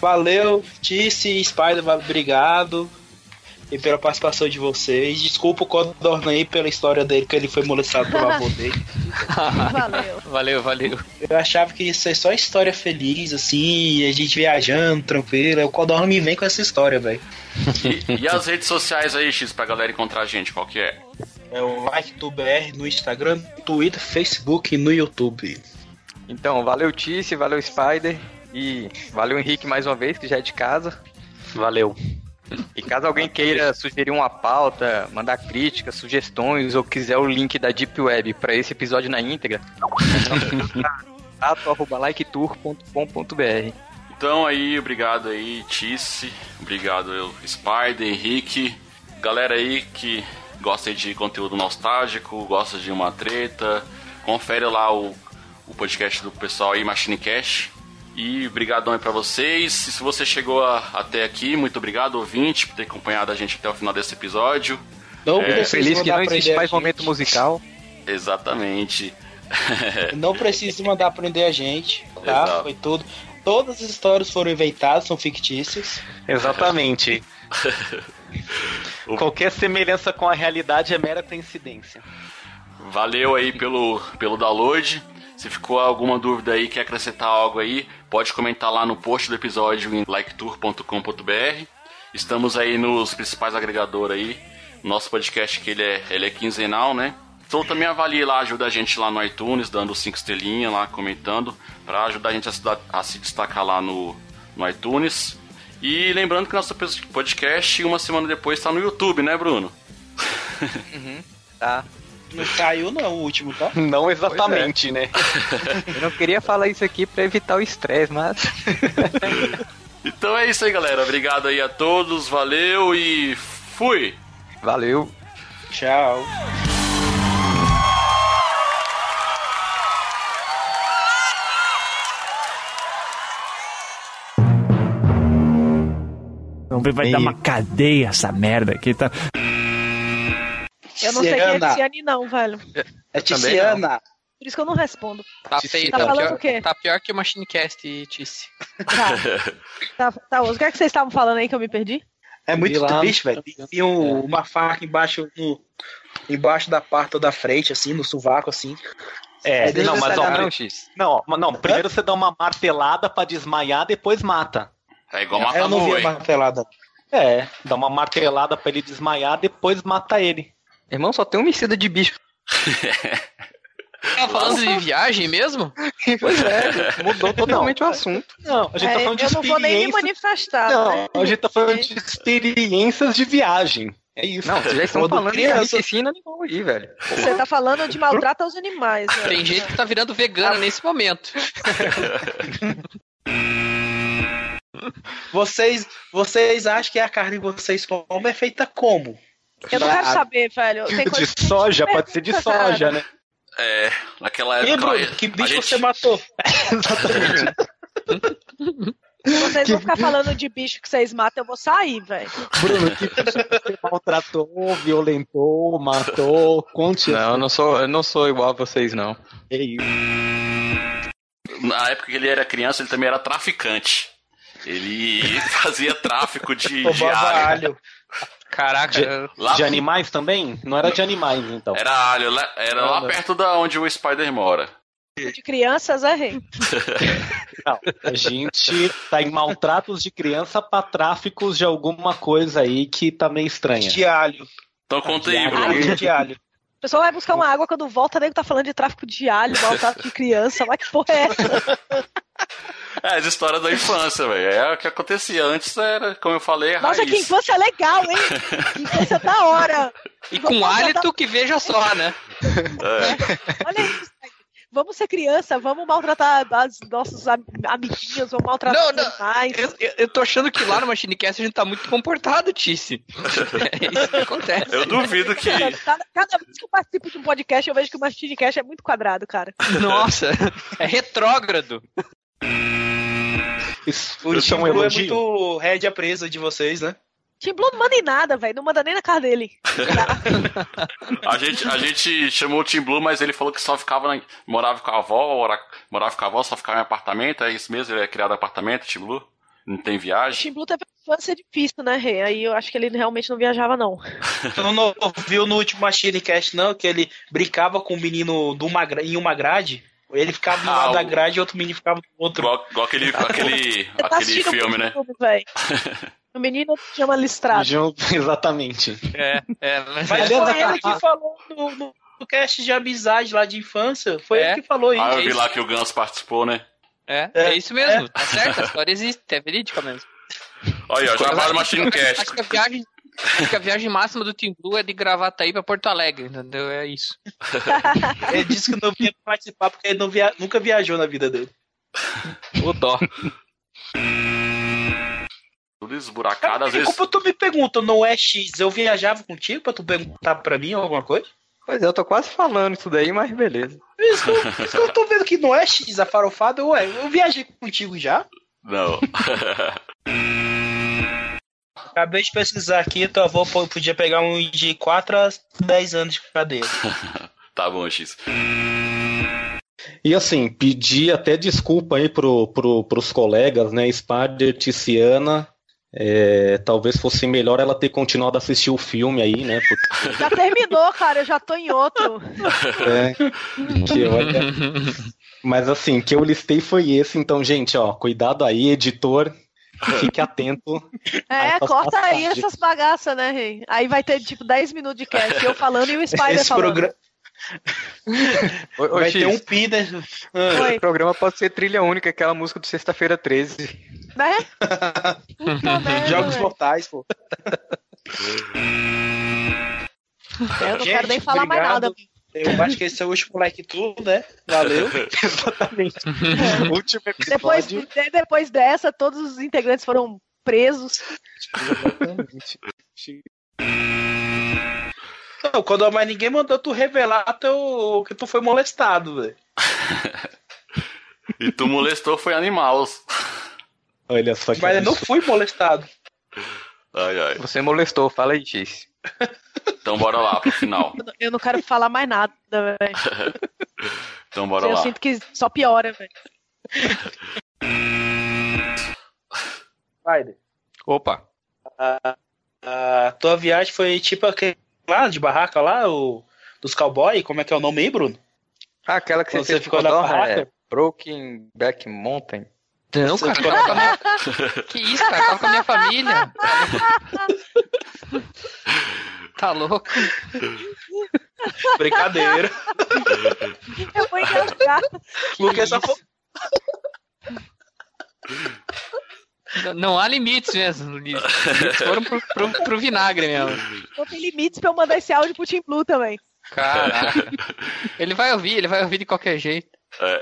C: Valeu, Tice e Spider, obrigado. E pela participação de vocês. Desculpa o Codorna aí pela história dele, que ele foi molestado pelo avô *laughs* dele.
F: Valeu. *laughs*
H: Valeu, valeu.
C: Eu achava que ia ser só história feliz, assim, a gente viajando, tranquilo. O Codorna me vem com essa história, velho.
B: E, e as redes sociais aí, X, pra galera encontrar a gente, qual que é?
C: É o LikeTubeR no Instagram, Twitter, Facebook e no YouTube.
D: Então, valeu Tice, valeu Spider e valeu Henrique mais uma vez, que já é de casa.
G: Valeu.
D: E caso alguém queira sugerir uma pauta, mandar críticas, sugestões ou quiser o link da Deep Web para esse episódio na íntegra, *laughs* ato@liketour.com.br.
B: Então aí, obrigado aí, Tice. Obrigado eu, Spider, Henrique. Galera aí que gosta de conteúdo nostálgico, gosta de uma treta, confere lá o, o podcast do pessoal aí, Machine Cash. E brigadão aí pra vocês. E se você chegou a- até aqui, muito obrigado, ouvinte, por ter acompanhado a gente até o final desse episódio.
C: Não
B: É,
D: Feliz que não existe mais momento musical.
B: Exatamente. *laughs*
C: Não precisa mandar prender a gente, tá?
B: Exato.
C: Foi tudo. Todas as histórias foram inventadas, são fictícias.
G: Exatamente. *laughs* Qualquer semelhança com a realidade é mera coincidência.
B: Valeu aí pelo, pelo download. Se ficou alguma dúvida aí, quer acrescentar algo aí, pode comentar lá no post do episódio em liketour.com.br. Estamos aí nos principais agregadores aí. Nosso podcast que ele é, ele é quinzenal, né? Então também avalie lá, ajuda a gente lá no iTunes, dando cinco estrelinhas lá, comentando, para ajudar a gente a se, a se destacar lá no, no iTunes. E lembrando que nosso podcast, uma semana depois, está no YouTube, né, Bruno? *laughs*
D: Tá.
C: Não caiu não o último, tá? *laughs*
G: Não exatamente, né? *laughs*
D: Eu não queria falar isso aqui para evitar o estresse, mas *laughs*
B: Então é isso aí, galera. Obrigado aí a todos, valeu e fui!
D: valeu.
C: Tchau.
M: Vamos ver, vai dar uma cadeia essa merda aqui, tá?
F: Eu não sei quem é. Tiziane, não, velho.
C: É Tiziana.
F: Por isso que eu não respondo.
H: Tá feio,
F: Tá
H: tá,
F: falando
H: pior,
F: o quê?
H: tá pior que o MachineCast, Tice.
F: Tá, tá, tá, o que é que vocês estavam falando aí que eu me perdi?
C: É muito
G: lá.
C: triste, velho. Tem um- uma faca embaixo no, embaixo da parte da frente, assim, no sovaco, assim.
G: É,
C: É
G: não, mas ó,
D: não,
G: não, ó, mas não, primeiro você dá uma martelada pra desmaiar, depois mata.
B: É igual
C: eu
B: matar
C: não vi a martelada.
G: É, dá uma martelada pra ele desmaiar, depois mata ele.
D: Irmão, só tem um homicida de bicho.
H: Tá falando de viagem mesmo?
D: Pois é, mudou totalmente o assunto.
G: Não, a gente tá
F: É,
G: falando de
F: eu não vou nem me
G: experiências.
F: manifestar.
G: Não,
F: né?
G: a gente tá falando de experiências de viagem. É isso.
D: Não, vocês já estão falando de
G: criança-
D: animal aí, velho.
F: Você tá falando de maltrato aos animais. né?
H: Tem gente que tá virando vegana nesse momento.
C: Vocês, vocês acham que a carne que vocês comem é feita como?
F: Eu não quero saber, velho. Tem coisa
G: De soja, pode ser de soja, né?
B: É, naquela
C: E
B: época.
C: Bruno, que bicho
B: gente-
C: você matou?
F: Se *laughs* vocês vão ficar falando de bicho que vocês matam, eu vou sair, velho.
G: Bruno, que bicho você maltratou, violentou, matou? Conte
D: Não, eu não sou, eu não sou igual a vocês, não.
G: Isso.
B: Na época que ele era criança, ele também era traficante. Ele *laughs* fazia tráfico de, de alho.
C: alho.
H: Caraca,
G: De,
B: Lá-
G: de animais também? Não era de animais, então.
B: Era alho, lá- era lá perto da onde o Spider mora.
F: De crianças, é rei.
G: Não, a gente tá em maltratos de criança pra tráficos de alguma coisa aí que tá meio estranha.
C: De alho.
B: Então conta aí. Bruno.
C: De alho.
F: O pessoal vai buscar uma água quando volta, nego tá falando de tráfico de alho, maltrato de criança. Mas que porra é essa?
B: É, as histórias da infância, velho. É o que acontecia. Antes era, como eu falei, a
F: Nossa, que infância legal, hein? *laughs* Que infância da hora.
H: E com hálito que veja só, né?
B: É.
F: Olha isso. Vamos ser criança, vamos maltratar as nossos am- amiguinhos, vamos maltratar
H: Não,
F: os
H: não.
F: animais.
H: Eu, eu- eu tô achando que lá no Machinecast a gente tá muito comportado, Tice. É isso que acontece.
B: Eu duvido que.
F: Cada, cada vez que eu participo de um podcast, eu vejo que o Machine Cash é muito quadrado, cara.
H: Nossa, é retrógrado.
G: Isso,
C: O
G: isso é um
C: Tim Blue é muito rédea presa de vocês, né?
F: Tim Blue não manda em nada, velho. Não manda nem na cara dele. *laughs*
B: A gente, a gente chamou o Tim Blue, mas ele falou que só ficava na, morava com a avó, ora- morava com a avó, só ficava em apartamento, é isso mesmo? Ele é criado em apartamento, Tim Blue? Não tem
F: O
B: viagem?
F: Tim Blue teve uma infância difícil, né, Rê? Aí eu acho que ele realmente não viajava, não. *laughs*
C: Tu não viu no último Machine Cast, não, que ele brincava com o menino de uma, em uma grade? Ele ficava do
B: Ah,
C: lado da grade e outro menino ficava do outro.
B: Igual, igual aquele, *laughs* aquele,
F: tá
B: aquele filme, né? *laughs*
F: O menino chama listrado. *laughs*
G: Exatamente.
H: É, é, mas,
C: Mas
G: Aliás,
C: foi ele que falou no, no, no cast de amizade lá de infância. Foi
H: É?
C: ele que falou isso.
B: Ah, eu vi lá que o Gans participou, né?
H: é,
C: É,
H: é isso mesmo, tá certo, a história existe, é verídica mesmo.
B: Olha, já vai no Machine
H: Acho
B: Cast.
H: que a viagem. Acho que a viagem máxima do Team Blue é de Gravataí pra Porto Alegre, entendeu? É isso. *laughs*
C: Ele disse que não vinha participar porque ele não via- nunca viajou na vida dele.
H: O dó.
B: Tudo esburacado, às vezes.
C: como tu me pergunta, não é X, eu viajava contigo pra tu perguntar pra mim alguma coisa?
D: Pois é, eu tô quase falando isso daí, mas beleza.
C: Isso isso que eu tô vendo que não é X a farofada, ué, eu viajei contigo já.
B: Não. *laughs*
C: Acabei de pesquisar aqui, tua avó po- podia pegar um de 4 a 10 anos de cadeia. *laughs*
B: tá bom, X.
G: E assim, pedir até desculpa aí pro, pro, pros colegas, né? Spider, Tiziana. É, talvez fosse melhor ela ter continuado a assistir o filme aí, né? Porque, *laughs*
F: Já terminou, cara. Eu já tô em outro.
G: é, que olha- Mas assim, que eu listei foi esse, então, gente, ó, cuidado aí, editor. Fique atento.
F: É, corta aí
G: tarde.
F: essas bagaças, né, Rei? Aí vai ter, tipo, 10 minutos de cast. Eu falando e o Spider
C: Esse
F: falando.
C: programa
D: ô,
C: vai
D: X,
C: ter um pi, né?
F: Oi.
D: o programa pode ser trilha única, aquela música do Sexta-feira 13.
F: Né? *laughs* Merda,
C: Jogos
F: velho.
C: mortais, pô.
F: Eu não
C: Gente,
F: quero nem falar mais
C: obrigado.
F: nada.
C: Eu acho que esse é o último like tudo, né? Valeu. *laughs*
G: Exatamente. *laughs* Último episódio.
F: Depois, de- depois dessa, todos os integrantes foram presos.
C: Não, quando mais ninguém mandou tu revelar teu, que tu foi molestado, velho.
B: E tu molestou foi animais.
G: Olha só que
C: Mas eu não fui molestado.
B: Ai, ai.
D: Você molestou, fala aí, X. *laughs*
B: Então bora lá pro final.
F: Eu não- Eu quero falar mais nada, velho. *laughs*
B: Então bora
F: Eu
B: lá.
F: sinto que só piora, velho.
C: Vai,
D: Opa.
C: a, a tua viagem foi tipo aquele lá de barraca lá, o dos cowboy, como é que é o nome aí, Bruno?
D: Ah, aquela que você,
C: Quando
D: fez
C: você ficou na barraca?
D: é Broken Back Mountain.
H: Não,
C: Você
H: cara, tava minha... Que isso, cara? Tava com a minha família. *laughs* Tá louco? *laughs*
C: Brincadeira.
F: Eu vou engasgar.
C: For...
H: Não, não há limites mesmo. Limites foram pro, pro, pro vinagre mesmo.
F: Não tem limites pra eu mandar esse áudio pro Team Blue também.
H: Caraca. Ele vai ouvir, ele vai ouvir de qualquer jeito.
B: É.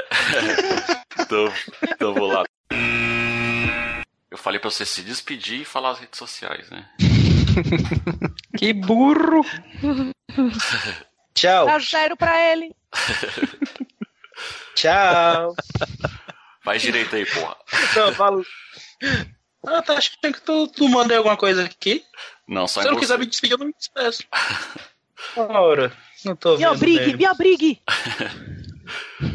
B: então, então vou lá. Eu falei pra você se despedir e falar as redes sociais, né?
D: Que burro!
C: Tchau.
F: Dá zero pra ele. *laughs*
C: Tchau.
B: Faz direito aí, porra.
C: Não, falo. Ah, tá achando que tu, tu mandei alguma coisa aqui?
B: Não, só
C: Se eu não
B: você.
C: quiser me despedir, eu não me despeço. Ora, não tô
F: Me
C: vendo.
F: obrigue,
C: mesmo.
F: me obrigue.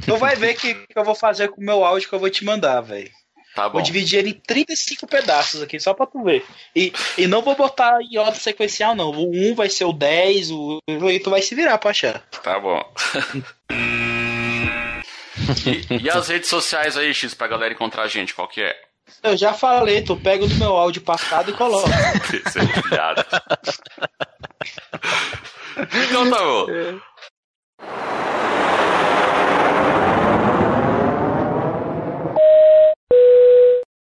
C: Tu vai ver o que, que eu vou fazer com o meu áudio que eu vou te mandar, velho.
B: Tá bom.
C: Vou dividir ele em 35 pedaços aqui, só pra tu ver. E, e não vou botar em ordem sequencial, não. O 1 vai ser o 10, o... e tu vai se virar pra achar.
B: Tá bom. *laughs* e, e as redes sociais aí, X, pra galera encontrar a gente, qual que é?
C: Eu já falei, tu pega o do meu áudio passado e coloca. *laughs*
B: Seu viado. *laughs* então tá bom.